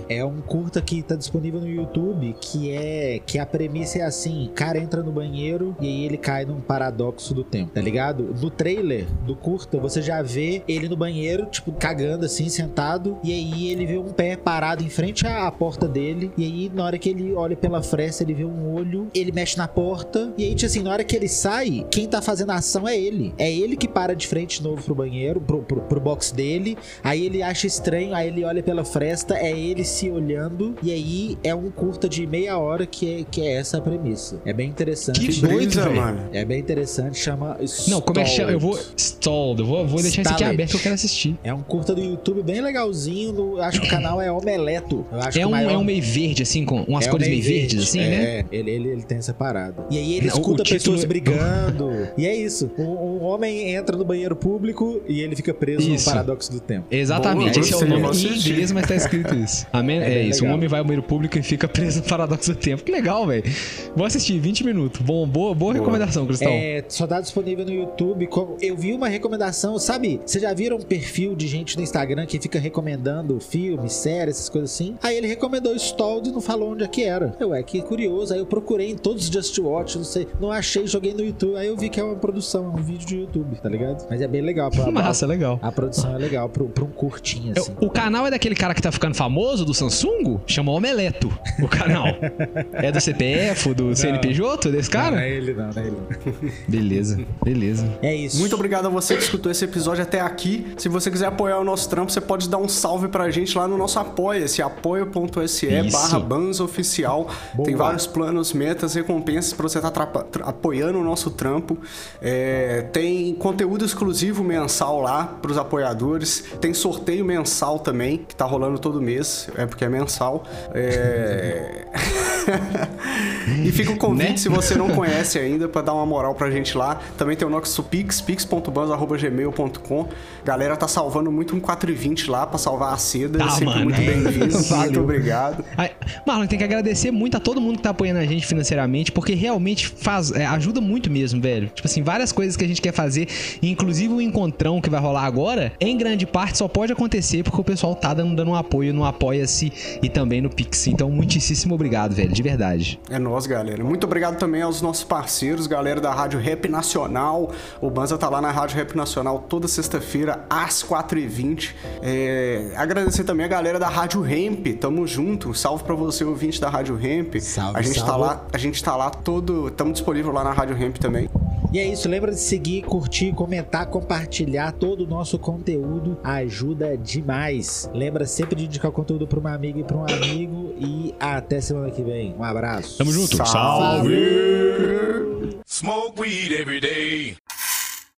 É um curta que tá disponível no YouTube. Que é. Que a premissa é assim: cara entra no banheiro e aí ele cai num paradoxo do tempo, tá ligado? No trailer do curta, você já vê ele no banheiro, tipo, cagando assim, sentado. E aí ele vê um pé parado em frente à porta dele. E aí, na hora que ele olha pela fresta, ele vê um olho, ele mexe na porta. E aí, tipo assim, na hora que ele sai, quem tá fazendo a ação é ele. É ele que para de frente de novo pro banheiro, pro, pro, pro box dele. Aí ele acha estranho, aí ele olha pela fresta, é ele se olhando. E aí é um curta de meia hora que é, que é essa a premissa. É bem interessante. Que doido, mano. É bem interessante, chama. Não, como é que chama? Eu vou. Stalled. Stalled. Eu vou, vou deixar isso aqui Stalled. aberto que eu quero assistir. É um curta do YouTube bem legalzinho. do- acho que o canal é Omeleto. Eu acho É que o um, maior- é um meio verde, assim, com umas é cores meio verdes, verde. assim, é, né? É, ele, ele, ele tem essa parada. E aí ele Não, escuta pessoas brigando. e é isso. Um, um homem entra no banheiro público e ele fica preso Isso. no paradoxo do tempo. Exatamente, Boa, esse é o nome em inglês, mas tá escrito isso. Amém? É É, bem isso, legal. um homem vai ao banheiro público e fica preso no paradoxo do tempo. Que legal, velho. Vou assistir, 20 minutos. Bom, boa, boa recomendação, Cristão. É, só tá disponível no YouTube. como- Eu vi uma recomendação, sabe? Vocês já viram um perfil de gente no Instagram que fica recomendando filmes, séries, essas coisas assim? Aí ele recomendou Stalled e não falou onde é que era. Eu, é que curioso. Aí eu procurei em todos os Just Watch, não sei. Não achei, joguei no YouTube. Aí eu vi que é uma produção, é um vídeo de YouTube, tá ligado? Mas é bem legal. Pra, Massa, legal. A produção é legal pra, pra um curtinho, assim. O canal é daquele cara que tá ficando famoso, do Samsung? Chama Omeleto, o canal. é do CPF, do CNPJ, desse Não, não cara? é ele não, não é ele não. Beleza, beleza. É isso. Muito obrigado a você que escutou esse episódio até aqui. Se você quiser apoiar o nosso trampo, você pode dar um salve pra gente lá no nosso apoia-se, apoia.se barra bansoficial. Tem vários planos, metas, recompensas pra você estar apoiando o nosso trampo. É, tem conteúdo exclusivo mensal lá pros apoiadores. Tem sorteio mensal também, que tá rolando todo mês, é porque é mensal. É... e fica o convite, Né? se você não conhece ainda, pra dar uma moral pra gente lá. Também tem o nosso Pix, pix.banzo.gmail.com. Galera tá salvando muito um 4,20 lá pra salvar a seda. Tá, Sempre mano. muito bem-vindo. muito obrigado. Ai, Marlon, tem que agradecer muito a todo mundo que tá apoiando a gente financeiramente, porque realmente faz, é, ajuda muito mesmo, velho. Tipo assim, várias coisas que a gente quer fazer, inclusive o encontrão que vai rolar agora, em grande parte só pode acontecer porque o pessoal tá dando, dando um apoio no Apoia-se e também no Pix. Então, muitíssimo obrigado, velho, de verdade. É nós, galera. Muito obrigado também aos nossos parceiros, galera da Rádio Rap Nacional. O Banza tá lá na Rádio Rap Nacional toda sexta-feira, às 4h20. É, agradecer também a galera da Rádio Ramp, tamo junto. Salve pra você, ouvinte da Rádio Ramp. Salve, a gente tá salve. lá, a gente tá lá todo. Tamo disponível lá na Rádio Ramp também. E é isso, lembra de seguir, curtir, comentar, compartilhar todo o nosso conteúdo, ajuda demais. Lembra sempre de indicar o conteúdo para uma amiga e para um amigo e até semana que vem. Um abraço. Tamo junto. Salve. Smoke weed every day.